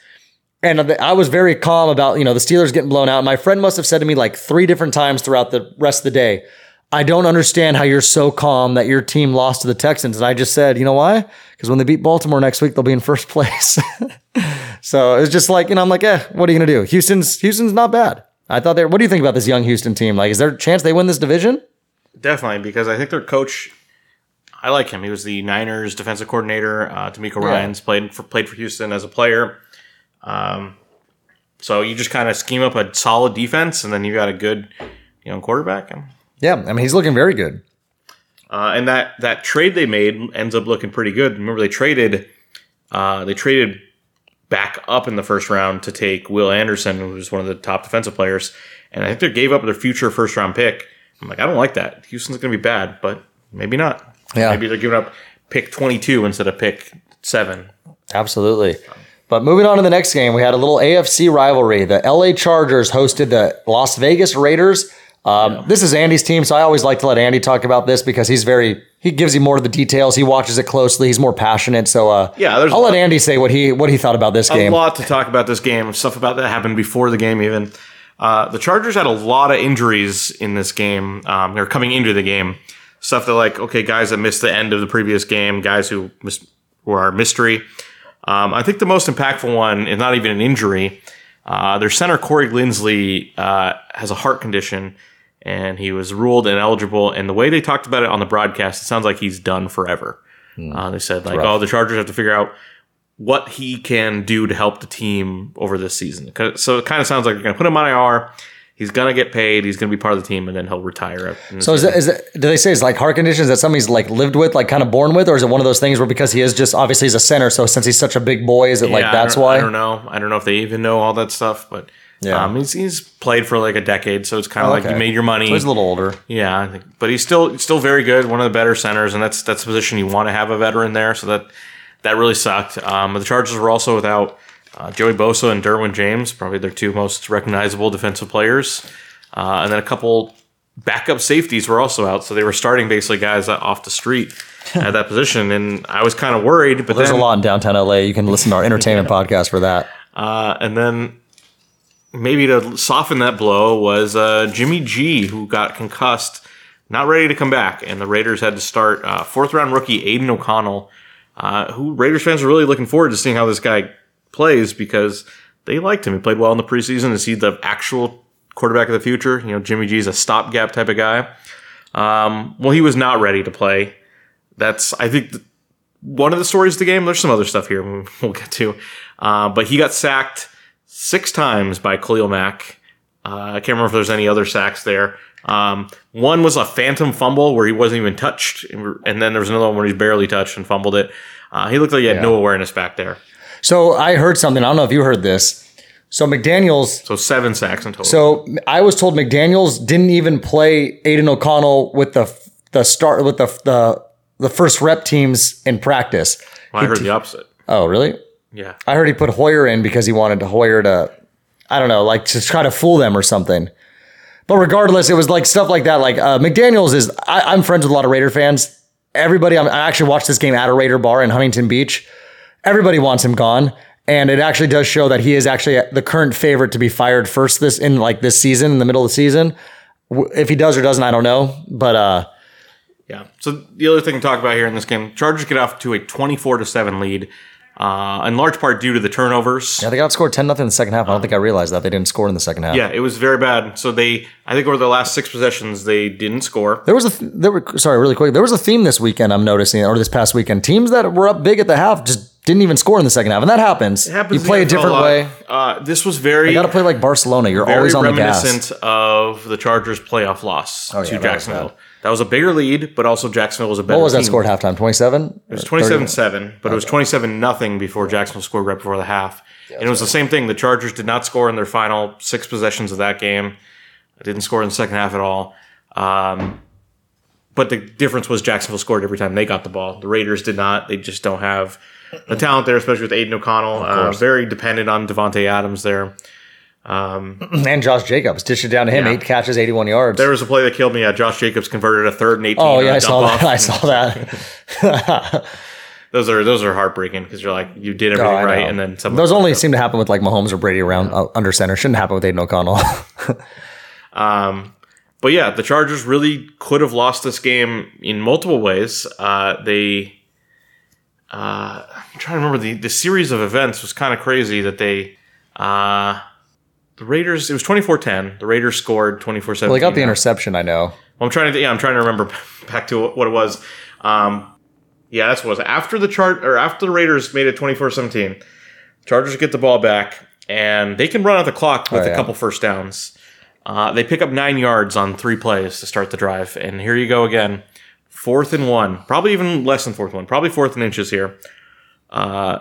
And I was very calm about you know the Steelers getting blown out. My friend must have said to me like three different times throughout the rest of the day, "I don't understand how you're so calm that your team lost to the Texans." And I just said, you know why? Because when they beat Baltimore next week, they'll be in first *laughs* place. So it's just like you know I'm like, eh, what are you gonna do? Houston's Houston's not bad. I thought they. What do you think about this young Houston team? Like, is there a chance they win this division? Definitely, because I think their coach, I like him. He was the Niners defensive coordinator. Uh, DeMeco Ryans played for played for Houston as a player. Um, so you just kind of scheme up a solid defense, and then you got a good, you know, quarterback. And, Yeah, I mean he's looking very good. uh, and that that trade they made ends up looking pretty good. Remember they traded, uh, they traded back up in the first round to take Will Anderson, who was one of the top defensive players, and I think they gave up their future first round pick. I'm like, I don't like that. Houston's going to be bad, but maybe not. Yeah. maybe they're giving up pick 22 instead of pick seven. Absolutely. But moving on to the next game, we had a little AFC rivalry. The LA Chargers hosted the Las Vegas Raiders. Um, This is Andy's team, so I always like to let Andy talk about this because he's very he gives you more of the details. He watches it closely. He's more passionate. So uh, Yeah, I'll a let Andy say what he what he thought about this a game. lot to talk about this game. Stuff about that happened before the game, even. Uh, the Chargers had a lot of injuries in this game. Um, they're coming into the game. Stuff that, like, okay, guys that missed the end of the previous game, guys who mis- were mystery. Um, I think the most impactful one is not even an injury. Uh, their center, Corey Linsley, uh, has a heart condition and he was ruled ineligible. And the way they talked about it on the broadcast, it sounds like he's done forever. Uh, they said, like, oh, the Chargers have to figure out what he can do to help the team over this season. So it kind of sounds like you're going to put him on IR. He's going to get paid. He's going to be part of the team, and then he'll retire. So is that, is that, do they say it's like heart conditions that somebody's like lived with, like kind of born with, or is it one of those things where because he is just obviously he's a center, so since he's such a big boy, is it like Yeah, I that's don't- why? I don't know. I don't know if they even know all that stuff, but Yeah. um, he's, he's played for like a decade, so it's kind of Oh, like okay. you made your money. So he's a little older. Yeah, I think, but he's still still very good. One of the better centers, and that's that's the position you want to have a veteran there. So that that really sucked. Um, the Chargers were also without uh, Joey Bosa and Derwin James, probably their two most recognizable defensive players, uh, and then a couple backup safeties were also out. So they were starting basically guys off the street *laughs* at that position, and I was kind of worried. But There's then, a lot in downtown LA. You can listen to our entertainment podcast for that. uh, and then maybe to soften that blow was uh, Jimmy G, who got concussed, not ready to come back, and the Raiders had to start uh, fourth round rookie Aidan O'Connell, uh, who Raiders fans are really looking forward to seeing how this guy plays because they liked him. He played well in the preseason. To see the actual quarterback of the future, you know, Jimmy G is a stopgap type of guy. Um, well, he was not ready to play. That's I think. th- one of the stories of the game. There's some other stuff here *laughs* we'll get to, uh, but he got sacked six times by Khalil Mack. Uh, I can't remember if there's any other sacks there. Um, one was a phantom fumble where he wasn't even touched, and then there was another one where he barely touched and fumbled it. Uh, he looked like he had no awareness back there. So I heard something. I don't know if you heard this. So McDaniels. So seven sacks in total. So I was told McDaniels didn't even play Aidan O'Connell with the the start with the the the first rep teams in practice. I heard the opposite. Oh, really? Yeah. I heard he put Hoyer in because he wanted to Hoyer to, I don't know, like to try to fool them or something. But regardless, it was like stuff like that. Like uh, McDaniels is, I, I'm friends with a lot of Raider fans. Everybody, I'm, I actually watched this game at a Raider bar in Huntington Beach. Everybody wants him gone, and it actually does show that he is actually the current favorite to be fired first this in like this season, in the middle of the season. If he does or doesn't, I don't know. But uh, Yeah. So the other thing to talk about here in this game, Chargers get off to a 24 to 7 lead, uh, in large part due to the turnovers. yeah, they got scored ten nothing in the second half. I don't think I realized that they didn't score in the second half. Yeah, it was very bad. So they, I think over the last six possessions, they didn't score. There was a th- there were sorry really quick. There was a theme this weekend. I'm noticing, or this past weekend, teams that were up big at the half just didn't even score in the second half, and that happens. It happens you play a in the NFL different lot. way. Uh, this was very, You got to play like Barcelona. You're always on the gas. reminiscent of the Chargers' playoff loss Oh, yeah, to Jacksonville. That was a bigger lead, but also Jacksonville was a better. What was that team. score at halftime? 27? It was 27-7, but it was 27 nothing before Jacksonville scored right before the half. and it was the same thing. The Chargers did not score in their final six possessions of that game. Didn't score in the second half at all. Um, but the difference was Jacksonville scored every time they got the ball. The Raiders did not. They just don't have the talent there, especially with Aidan O'Connell. Uh, very dependent on Davante Adams there. *clears throat* and Josh Jacobs dished it down to him, Yeah. eight catches, 81 yards. There was a play that killed me. Uh, Josh Jacobs converted a third and 18. oh yeah, I saw that. *laughs* I saw that. *laughs* *laughs* Those are those are heartbreaking because you're like you did everything Oh, right, know. and then Those only seem to happen with like Mahomes or Brady around uh, under center. Shouldn't happen with Aidan O'Connell. But yeah, the Chargers really could have lost this game in multiple ways. Uh, they, uh, I'm trying to remember the the series of events was kind of crazy that they, uh, the Raiders. It was 24-10. The Raiders scored 24-17. well, they got the interception. I know. I'm trying to yeah, I'm trying to remember *laughs* back to what it was. Um, yeah, that's what it was. After the chart or after the Raiders made it 24-17, Chargers get the ball back and they can run out the clock with Oh, a couple first downs. Uh, they pick up nine yards on three plays to start the drive, and here you go again, fourth and one, probably even less than fourth one, probably fourth and inches here. Uh,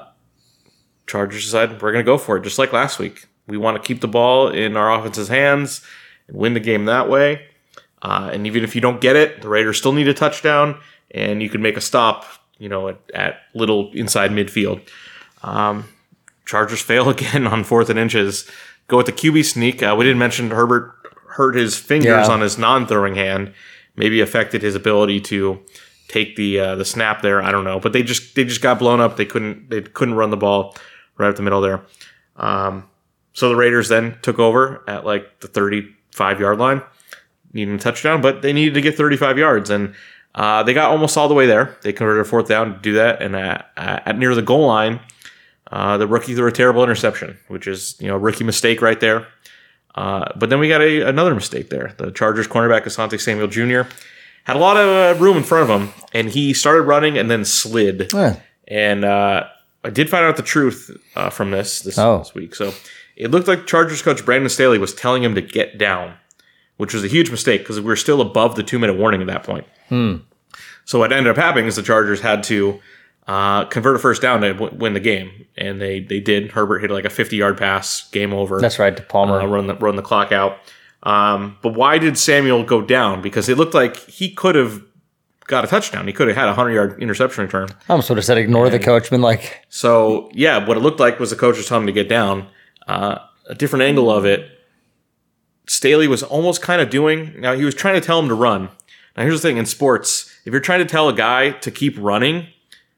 Chargers decide we're going to go for it, just like last week. We want to keep the ball in our offense's hands and win the game that way. Uh, and even if you don't get it, the Raiders still need a touchdown, and you can make a stop, you know, at, at little inside midfield. Um, Chargers *laughs* fail again on fourth and inches. Go with the QB sneak. Uh, we didn't mention Herbert hurt his fingers Yeah. on his non-throwing hand, maybe affected his ability to take the uh, the snap there. I don't know, but they just they just got blown up. They couldn't they couldn't run the ball right up the middle there. Um, so the Raiders then took over at like the 35 yard line, needing a touchdown, but they needed to get 35 yards, and uh, they got almost all the way there. They converted a fourth down to do that, and at, at near the goal line, uh, the rookie threw a terrible interception, which is you know a rookie mistake right there. Uh, but then we got a, another mistake there. The Chargers cornerback Asante Samuel Jr. had a lot of uh, room in front of him, and he started running and then slid. Eh. And uh, I did find out the truth uh, from this this, Oh. this week. So it looked like Chargers coach Brandon Staley was telling him to get down, which was a huge mistake because we were still above the two minute warning at that point. So what ended up happening is the Chargers had to uh, convert a first down to w- win the game, and they they did. Herbert hit like a fifty yard pass, game over. That's right, to Palmer. Uh, run the run the clock out. Um, but why did Samuel go down? Because it looked like he could have got a touchdown. He could have had a hundred yard interception return. I almost would have said ignore the coach. Been like, So yeah, what it looked like was the coach was telling him to get down. Uh, a different angle of it. Staley was almost kind of doing. Now he was trying to tell him to run. Now here's the thing in sports: if you're trying to tell a guy to keep running,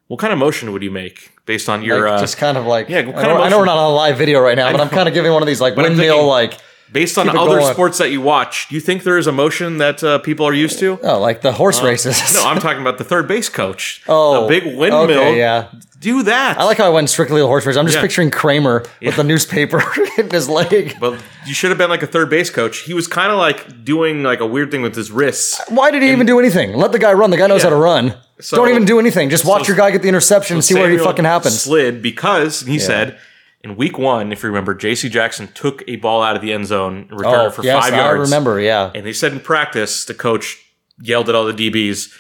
what kind of motion would you make based on your like, uh, just kind of like. yeah, I, know, of I know we're not on a live video right now, but I'm kind of giving one of these like windmill thinking- like. Based on other going. sports that you watch? Do you think there is a motion that uh, people are used to? Oh, like the horse races. No, I'm *laughs* talking about the third base coach. Oh, the big windmill. Okay, yeah. Do that. I like how I went strictly the horse race. I'm just Yeah. picturing Kramer with the newspaper *laughs* in his leg. But you should have been like a third base coach. He was kind of like doing like a weird thing with his wrists. Why did he even do anything? Let the guy run. The guy knows Yeah. how to run. So- Don't even do anything. Just watch so- your guy get the interception and see where he fucking happens. Slid because he said in week one, if you remember, J.C. Jackson took a ball out of the end zone and returned Oh, it for yes, five I yards. remember. Yeah. And they said in practice, the coach yelled at all the DBs,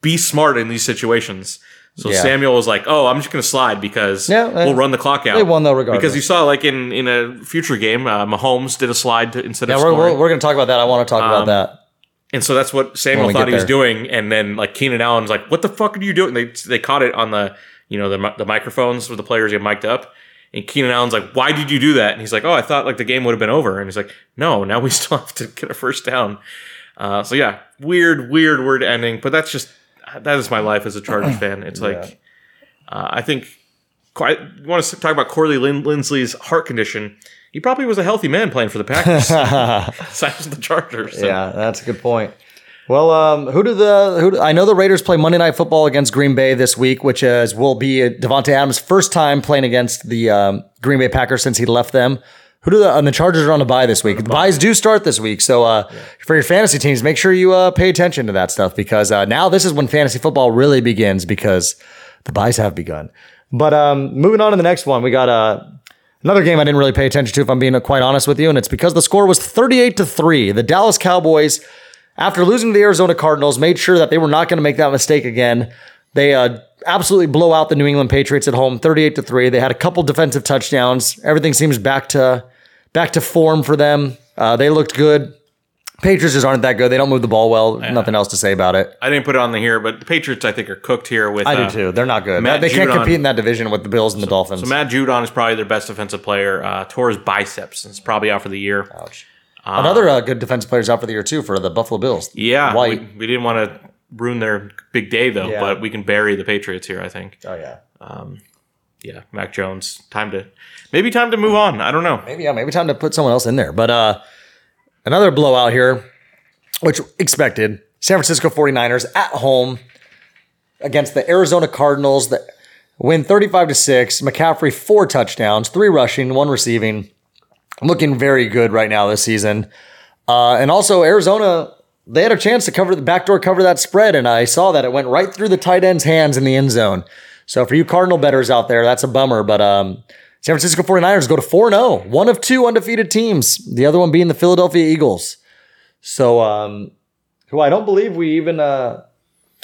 "Be smart in these situations." So Yeah. Samuel was like, "Oh, I'm just going to slide because Yeah, we'll run the clock out." they won though regardless. Because you saw, like in in a future game, uh, Mahomes did a slide to, instead Yeah, of we're, we're, we're going to talk about that. I want to talk about that. And so that's what Samuel thought he was doing, and then like Keenan Allen's like, "What the fuck are you doing?" They they caught it on the you know the the microphones where the players get mic'd up, and Keenan Allen's like, "Why did you do that?" And he's like, "Oh, I thought like the game would have been over." And he's like, "No, now we *laughs* still have to get a first down." Uh, so yeah, weird, weird, weird ending, but that's just that is my life as a Chargers *clears throat* fan. It's like uh, I think quite you want to talk about Corley Lin- Linsley's heart condition. He probably was a healthy man playing for the Packers, *laughs* *laughs* from the Chargers. So. Yeah, that's a good point. Well, um, who do the who? Do, I know the Raiders play Monday Night Football against Green Bay this week, which is will be Davante Adams' first time playing against the um, Green Bay Packers since he left them. Who do the and the Chargers are on a bye this week? The byes do start this week, so uh, for your fantasy teams, make sure you uh, pay attention to that stuff because uh, now this is when fantasy football really begins because the byes have begun. But um, moving on to the next one, we got uh, Another game I didn't really pay attention to, if I'm being quite honest with you, and it's because the score was 38 to 3. The Dallas Cowboys, after losing to the Arizona Cardinals, made sure that they were not going to make that mistake again. They uh, absolutely blow out the New England Patriots at home, 38 to 3. They had a couple defensive touchdowns. Everything seems back to back to form for them. Uh, they looked good. Patriots just aren't that good. They don't move the ball well. Nothing else to say about it. I didn't put it on the here, but the Patriots I think are cooked here with. I uh, do too. They're not good. Matt they can't compete in that division with the Bills and the Dolphins. So Matt Judon is probably their best defensive player. Uh, tore his biceps and is probably out for the year. Ouch. Another uh, good defensive player's out for the year too for the Buffalo Bills. Yeah, White. We, we didn't want to ruin their big day though, Yeah. but we can bury the Patriots here. I think. Oh yeah. Yeah, Mac Jones. Time to maybe time to move on. I don't know. Maybe yeah. Maybe time to put someone else in there. But uh, another blowout here, which expected. San Francisco 49ers at home against the Arizona Cardinals that win 35 to 6. McCaffrey four touchdowns, three rushing, one receiving. Looking very good right now this season. Uh, and also Arizona, they had a chance to cover the backdoor cover that spread, and I saw that it went right through the tight end's hands in the end zone. So for you Cardinal betters out there, that's a bummer. But um, San Francisco 49ers go to 4 0, one of two undefeated teams, the other one being the Philadelphia Eagles. So, um, who I don't believe we even uh,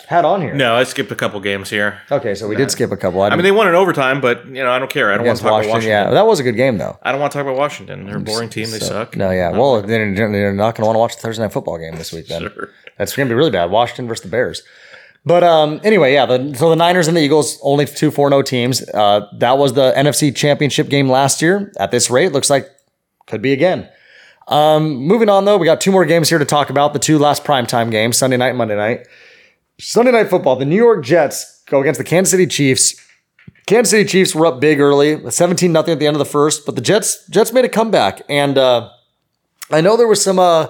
had on here. No, I skipped a couple games here. Okay, so we did skip a couple. I mean, they won in overtime, but you know, I don't care. I don't want to talk Washington, about Washington. yeah, that was a good game though. I don't want to talk about Washington. They're a boring team. They suck. No, yeah. Well, they're, they're not going to want to watch the Thursday night football game this week. Then Sure. that's going to be really bad. Washington versus the Bears. But um, anyway, yeah. The, so the Niners and the Eagles only two four no teams. Uh, that was the NFC Championship game last year. At this rate, looks like could be again. Um, moving on though, we got two more games here to talk about. The two last primetime games, Sunday night, and Monday night. Sunday night football. The New York Jets go against the Kansas City Chiefs. Kansas City Chiefs were up big early, 17 nothing at the end of the first, but the Jets Jets made a comeback. And uh, I know there was some uh,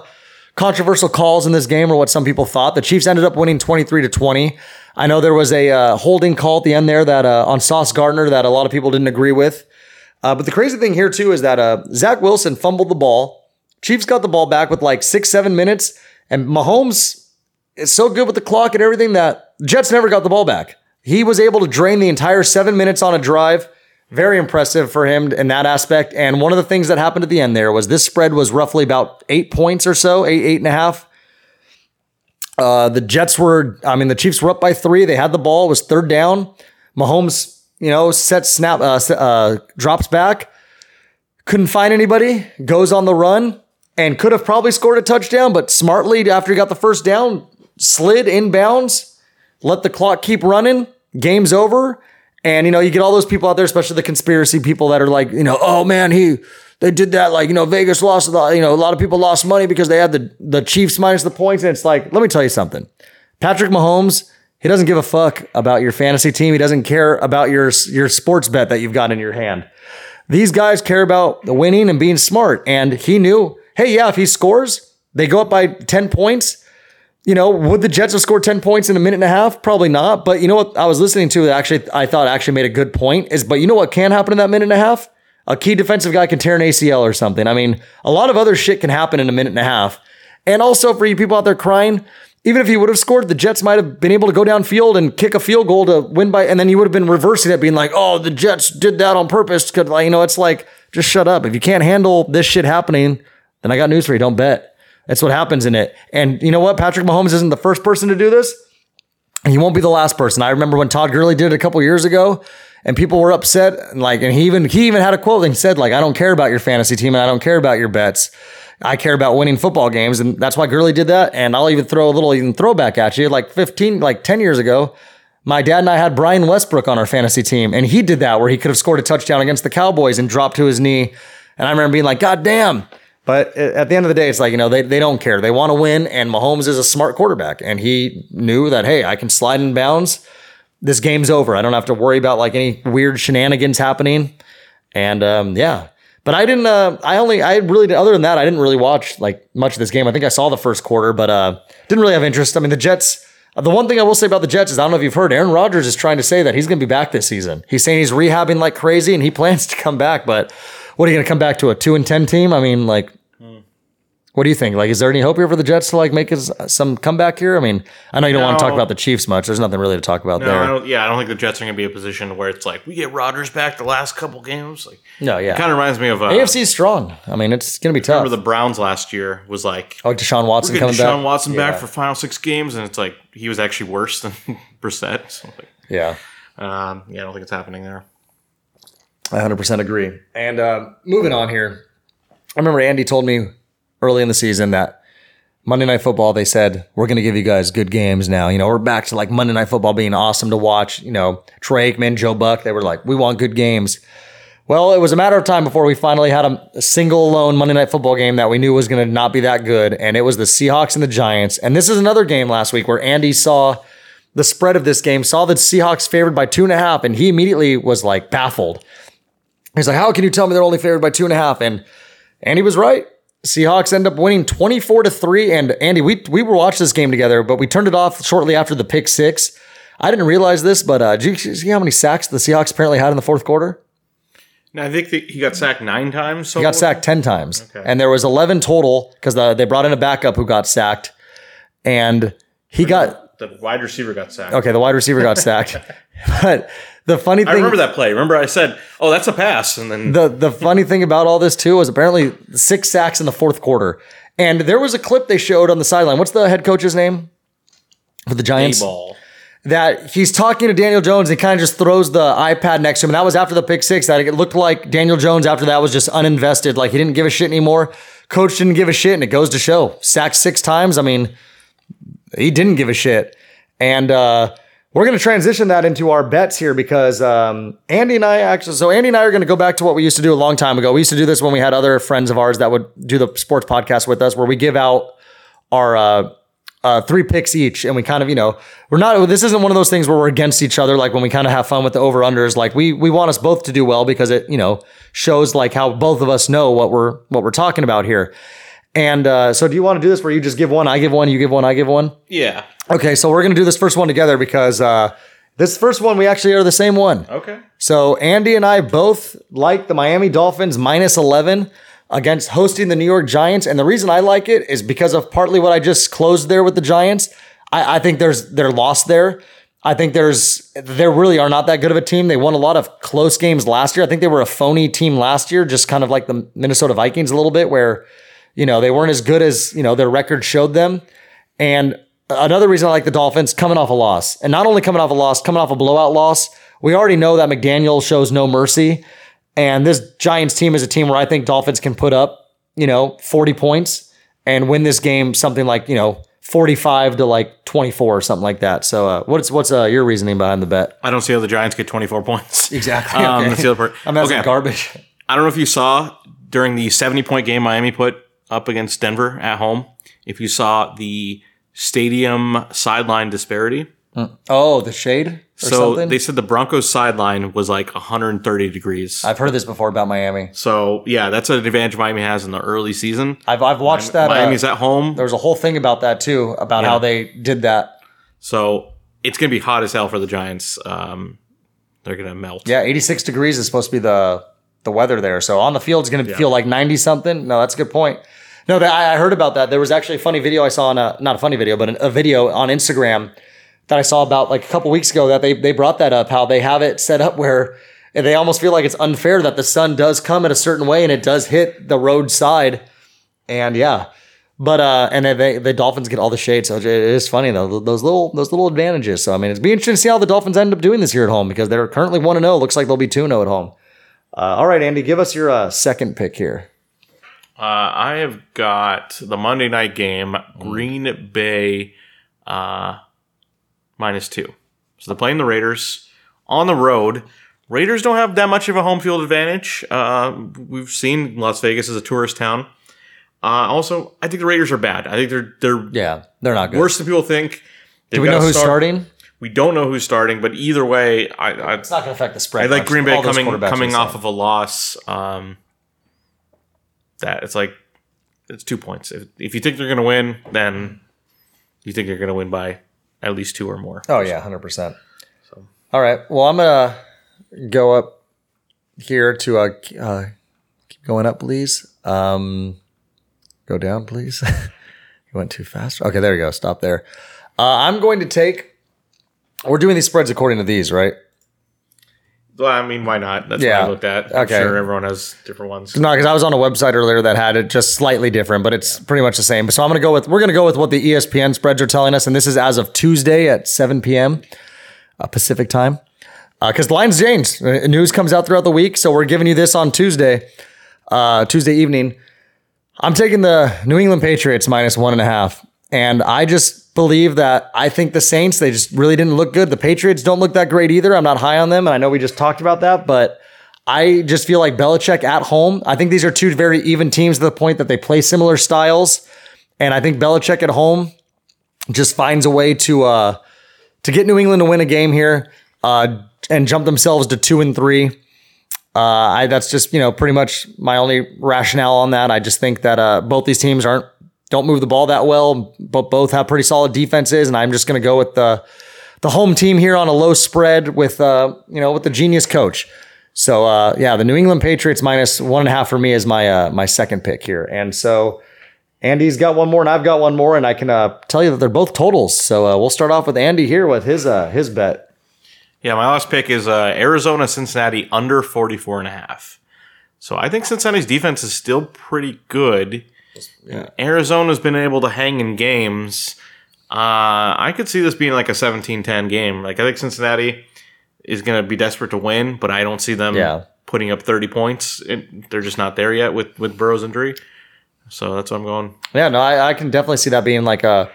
controversial calls in this game, or what some people thought. The Chiefs ended up winning 23 to 20. I know there was a uh, holding call at the end there that uh, on Sauce Gardner that a lot of people didn't agree with. Uh, but the crazy thing here too is that uh, Zach Wilson fumbled the ball. Chiefs got the ball back with like six, seven minutes, and Mahomes is so good with the clock and everything that Jets never got the ball back. He was able to drain the entire seven minutes on a drive. Very impressive for him in that aspect. And one of the things that happened at the end there was this spread was roughly about eight points or so, eight, eight and a half. Uh, the Jets were, I mean, the Chiefs were up by three. They had the ball, was third down. Mahomes, you know, sets snap, uh, uh, drops back, couldn't find anybody, goes on the run, and could have probably scored a touchdown, but smartly, after he got the first down, slid inbounds, let the clock keep running, game's over. And, you know, you get all those people out there, especially the conspiracy people that are like, you know, oh man, he, they did that. Like, you know, Vegas lost, a lot- you know, a lot of people lost money because they had the, the Chiefs minus the points. And it's like, let me tell you something. Patrick Mahomes, he doesn't give a fuck about your fantasy team. He doesn't care about your, your sports bet that you've got in your hand. These guys care about the winning and being smart. And he knew, hey, yeah, if he scores, they go up by 10 points. You know, would the Jets have scored 10 points in a minute and a half? Probably not. But you know what I was listening to that actually I thought actually made a good point is but you know what can happen in that minute and a half? A key defensive guy can tear an ACL or something. I mean, a lot of other shit can happen in a minute and a half. And also for you people out there crying, even if he would have scored, the Jets might have been able to go downfield and kick a field goal to win by, and then you would have been reversing it, being like, "Oh, the Jets did that on purpose." Because like, you know, it's like, just shut up. If you can't handle this shit happening, then I got news for you. Don't bet. That's what happens in it. And you know what? Patrick Mahomes isn't the first person to do this. And he won't be the last person. I remember when Todd Gurley did it a couple years ago, and people were upset. And like, and he even he even had a quote and he said, like, I don't care about your fantasy team and I don't care about your bets. I care about winning football games. And that's why Gurley did that. And I'll even throw a little even throwback at you. Like 15, like 10 years ago, my dad and I had Brian Westbrook on our fantasy team, and he did that where he could have scored a touchdown against the Cowboys and dropped to his knee. And I remember being like, God damn. But at the end of the day, it's like, you know, they, they don't care. They want to win. And Mahomes is a smart quarterback. And he knew that, hey, I can slide in bounds. This game's over. I don't have to worry about like any weird shenanigans happening. And um, yeah. But I didn't, uh, I only, I really, other than that, I didn't really watch like much of this game. I think I saw the first quarter, but uh, didn't really have interest. I mean, the Jets, the one thing I will say about the Jets is I don't know if you've heard, Aaron Rodgers is trying to say that he's going to be back this season. He's saying he's rehabbing like crazy and he *laughs* plans to come back. But what are you going to come back to a two and ten team? I mean, like, what do you think? Like, is there any hope here for the Jets to like make his, some comeback here? I mean, I know you don't want to talk about the Chiefs much. There's nothing really to talk about No, there. I don't, yeah, I don't think the Jets are going to be in a position where it's like we get Rodgers back the last couple games. Like, no, yeah. kind of reminds me of uh, AFC's strong. I mean, it's going to be tough. Remember the Browns last year was like oh, Deshaun Watson coming Deshaun back. Watson Yeah. back for final six games, and it's like he was actually worse than *laughs* Brissett. So like, Yeah. um, yeah, I don't think it's happening there. I 100% agree. And uh, moving on here, I remember Andy told me early in the season that Monday Night Football, they said, we're going to give you guys good games now. You know, we're back to like Monday Night Football being awesome to watch. You know, Troy Aikman, Joe Buck, they were like, we want good games. Well, it was a matter of time before we finally had a, single alone Monday Night Football game that we knew was going to not be that good. And it was the Seahawks and the Giants. And this is another game last week where Andy saw the spread of this game, saw the Seahawks favored by two and a half, and he immediately was like baffled. He's like, How can you tell me they're only favored by two and a half? And Andy was right. Seahawks end up winning 24 to 3. And Andy, we we were watching this game together, but we turned it off shortly after the pick six. I didn't realize this, but uh, did you see how many sacks the Seahawks apparently had in the fourth quarter? Now, I think that he got sacked nine times. So He got sacked 10 times. And there was 11 total because the, they brought in a backup who got sacked. And he got, The wide receiver got sacked. okay, the wide receiver got *laughs* sacked. *laughs* but the funny thing I remember that play. Remember, I said, "Oh, that's a pass," and then the, the funny thing about all this too was apparently six sacks in the fourth quarter. And there was a clip they showed on the sideline. What's the head coach's name for the Giants? ball. that he's talking to Daniel Jones and he kind of just throws the iPad next to him. And that was after the pick six. That it looked like Daniel Jones after that was just uninvested. Like he didn't give a shit anymore. Coach didn't give a shit, and it goes to show. Sacked six times. I mean, he didn't give a shit. And uh, we're going to transition that into our bets here because um, Andy and I actually, so Andy and I are going to go back to what we used to do a long time ago. We used to do this when we had other friends of ours that would do the sports podcast with us, where we give out our uh, uh, three picks each, and we kind of, you know, we're not. This isn't one of those things where we're against each other. Like when we kind of have fun with the over unders. Like we we want us both to do well because it, you know, shows like how both of us know what we're what we're talking about here. And uh, so, do you want to do this where you just give one, I give one, you give one, I give one? Yeah. Okay, so we're gonna do this first one together because uh, this first one we actually are the same one. Okay. So Andy and I both like the Miami Dolphins minus 11 against hosting the New York Giants. And the reason I like it is because of partly what I just closed there with the Giants. I, I think there's they're lost there. I think there's they really are not that good of a team. They won a lot of close games last year. I think they were a phony team last year, just kind of like the Minnesota Vikings a little bit, where you know they weren't as good as you know their record showed them. And another reason I like the Dolphins coming off a loss, and not only coming off a loss, coming off a blowout loss. We already know that McDaniel shows no mercy, and this Giants team is a team where I think Dolphins can put up you know 40 points and win this game something like you know 45 to like 24 or something like that. So uh, what's what's uh, your reasoning behind the bet? I don't see how the Giants get 24 points. Exactly. *laughs* Um, okay. that's the other part. *laughs* I mean, Okay. garbage. I don't know if you saw during the 70 point game Miami put up against Denver at home, if you saw the stadium sideline disparity. Oh, the shade or So something. they said the Broncos sideline was like 130 degrees. I've heard this before about Miami. so yeah, that's an advantage Miami has in the early season. I've I've watched that. uh, Miami's at home, there was a whole thing about that too, about how they did that. so it's gonna be hot as hell for the Giants. Um, they're gonna melt. Yeah, 86 degrees is supposed to be the the weather there. So on the field, it's going to feel like 90 something. No, that's a good point. No, I heard about that. There was actually a funny video I saw on a not a funny video, but a, video on Instagram that I saw about like a couple weeks ago that they they brought that up. How they have it set up where they almost feel like it's unfair that the sun does come in a certain way and it does hit the road side. And yeah. But uh, and they, the Dolphins get all the shade, so it is funny though those little those little advantages. So I mean, it's be interesting to see how the Dolphins end up doing this year at home because they're currently one and zero. Looks like they'll be two zero at home. Uh, all right, Andy, give us your uh, second pick here. Uh, I have got the Monday night game, Green Bay uh, minus two. So they're playing the Raiders on the road. Raiders don't have that much of a home field advantage. Uh, we've seen Las Vegas as a tourist town. Uh, also, I think the Raiders are bad. I think they're they're Yeah, they're not good. worse than people think. Do we know who's starting? We don't know who's starting, but either way, I, I It's not going to affect the spread. I like. Green Bay All coming coming off of a loss. Um, that it's like it's two points. If, if you think they're going to win, then you think you're going to win by at least two or more. Oh yeah, hundred percent. So All right. Well, I'm gonna go up here to uh, uh keep going up, please. Um, go down, please. *laughs* you went too fast. Okay, there you go. Stop there. Uh, I'm going to take. We're doing these spreads according to these, right? Well, I mean, why not? That's Yeah. what I looked at. I'm Okay. sure everyone has different ones. No, because I was on a website earlier that had it just slightly different, but it's pretty much the same. So I'm going to go with we're going to go with what the ESPN spreads are telling us, and this is as of Tuesday at 7 p.m. Uh, Pacific time. Because the lines change, Uh, news comes out throughout the week, so we're giving you this on Tuesday, uh, Tuesday evening. I'm taking the New England Patriots minus one and a half. And I just believe that I think the Saints, they just really didn't look good. The Patriots don't look that great either. I'm not high on them. And I know we just talked about that, but I just feel like Belichick at home. I think these are two very even teams to the point that they play similar styles. And I think Belichick at home just finds a way to uh, to get New England to win a game here uh, and jump themselves to two and three. Uh, I that's just you know pretty much my only rationale on that. I just think that uh, both these teams aren't don't move the ball that well, but both have pretty solid defenses, and I'm just going to go with the the home team here on a low spread with uh, you know with the genius coach. So uh, yeah, the New England Patriots minus one and a half for me is my uh, my second pick here, and so Andy's got one more and I've got one more, and I can uh, tell you that they're both totals. So uh, we'll start off with Andy here with his uh, his bet. Yeah, my last pick is uh, Arizona Cincinnati under 44 and a half. So I think Cincinnati's defense is still pretty good. Yeah. Arizona's been able to hang in games. Uh, I could see this being like a 17-10 game. Like I think Cincinnati is going to be desperate to win, but I don't see them Yeah. putting up 30 points. It, they're just not there yet with with Burrow's injury. So that's what I'm going. Yeah, no, I, I can definitely see that being like a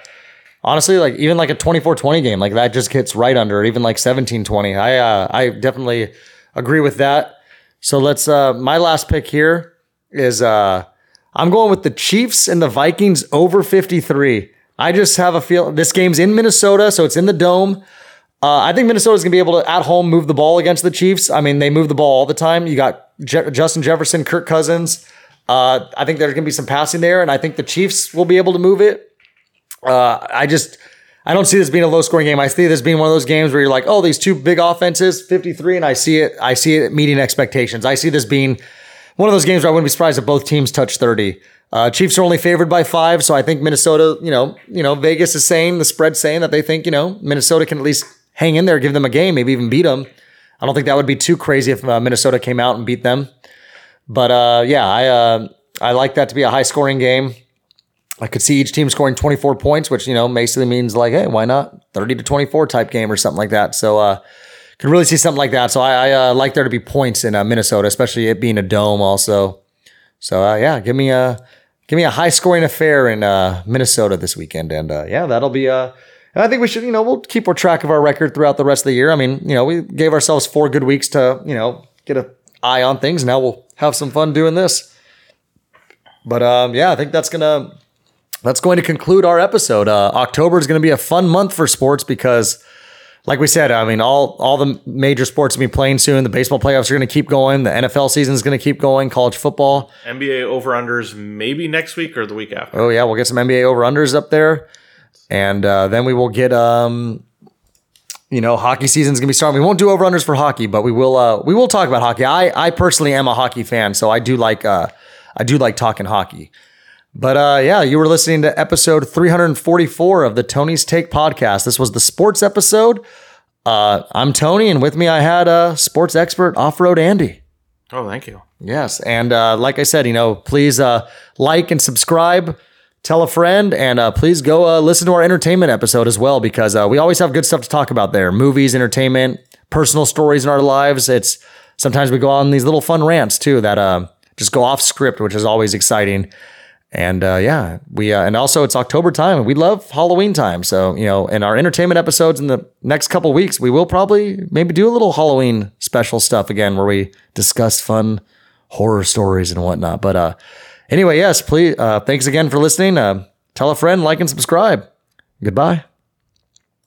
honestly like even like a 24-20 game. Like that just gets right under it, even like 17-20. I uh, I definitely agree with that. So let's uh my last pick here is uh I'm going with the Chiefs and the Vikings over 53. I just have a feel this game's in Minnesota, so it's in the dome. Uh, I think Minnesota's going to be able to at home move the ball against the Chiefs. I mean, they move the ball all the time. You got Je- Justin Jefferson, Kirk Cousins. Uh, I think there's going to be some passing there, and I think the Chiefs will be able to move it. Uh, I just I don't see this being a low scoring game. I see this being one of those games where you're like, oh, these two big offenses, 53, and I see it. I see it meeting expectations. I see this being one of those games where I wouldn't be surprised if both teams touch 30. Uh, Chiefs are only favored by five, so I think Minnesota, you know, you know, Vegas is saying the spread saying that they think you know Minnesota can at least hang in there, give them a game, maybe even beat them. I don't think that would be too crazy if uh, Minnesota came out and beat them. But uh, yeah, I uh, I like that to be a high scoring game. I could see each team scoring 24 points, which you know basically means like, hey, why not 30 to 24 type game or something like that. So uh, could really see something like that. So I, I uh, like there to be points in uh, Minnesota, especially it being a dome also. So uh, yeah, give me a give me a high scoring affair in uh, Minnesota this weekend, and uh, yeah, that'll be uh, and I think we should, you know, we'll keep our track of our record throughout the rest of the year. I mean, you know, we gave ourselves four good weeks to, you know, get a eye on things. Now we'll have some fun doing this. But um, yeah, I think that's gonna that's going to conclude our episode. Uh, October is going to be a fun month for sports because, like we said, I mean, all all the major sports will be playing soon. The baseball playoffs are going to keep going. The NFL season is going to keep going. College football. NBA over unders maybe next week or the week after. Oh yeah, we'll get some NBA over unders up there, and uh, then we will get um, you know, hockey season's gonna be starting. We won't do over unders for hockey, but we will uh, we will talk about hockey. I I personally am a hockey fan, so I do like uh, I do like talking hockey. But uh, yeah, you were listening to episode 344 of the Tony's Take podcast. This was the sports episode. Uh, I'm Tony, and with me I had a sports expert off road Andy. Oh, thank you. Yes, and uh, like I said, you know, please uh, like and subscribe, tell a friend, and uh, please go uh, listen to our entertainment episode as well because uh, we always have good stuff to talk about there: movies, entertainment, personal stories in our lives. It's sometimes we go on these little fun rants too that uh, just go off script, which is always exciting. And uh, yeah, we uh, and also it's October time, and we love Halloween time. So you know, in our entertainment episodes in the next couple weeks, we will probably maybe do a little Halloween special stuff again, where we discuss fun horror stories and whatnot. But uh, anyway, yes, please. Uh, thanks again for listening. Uh, tell a friend, like and subscribe. Goodbye.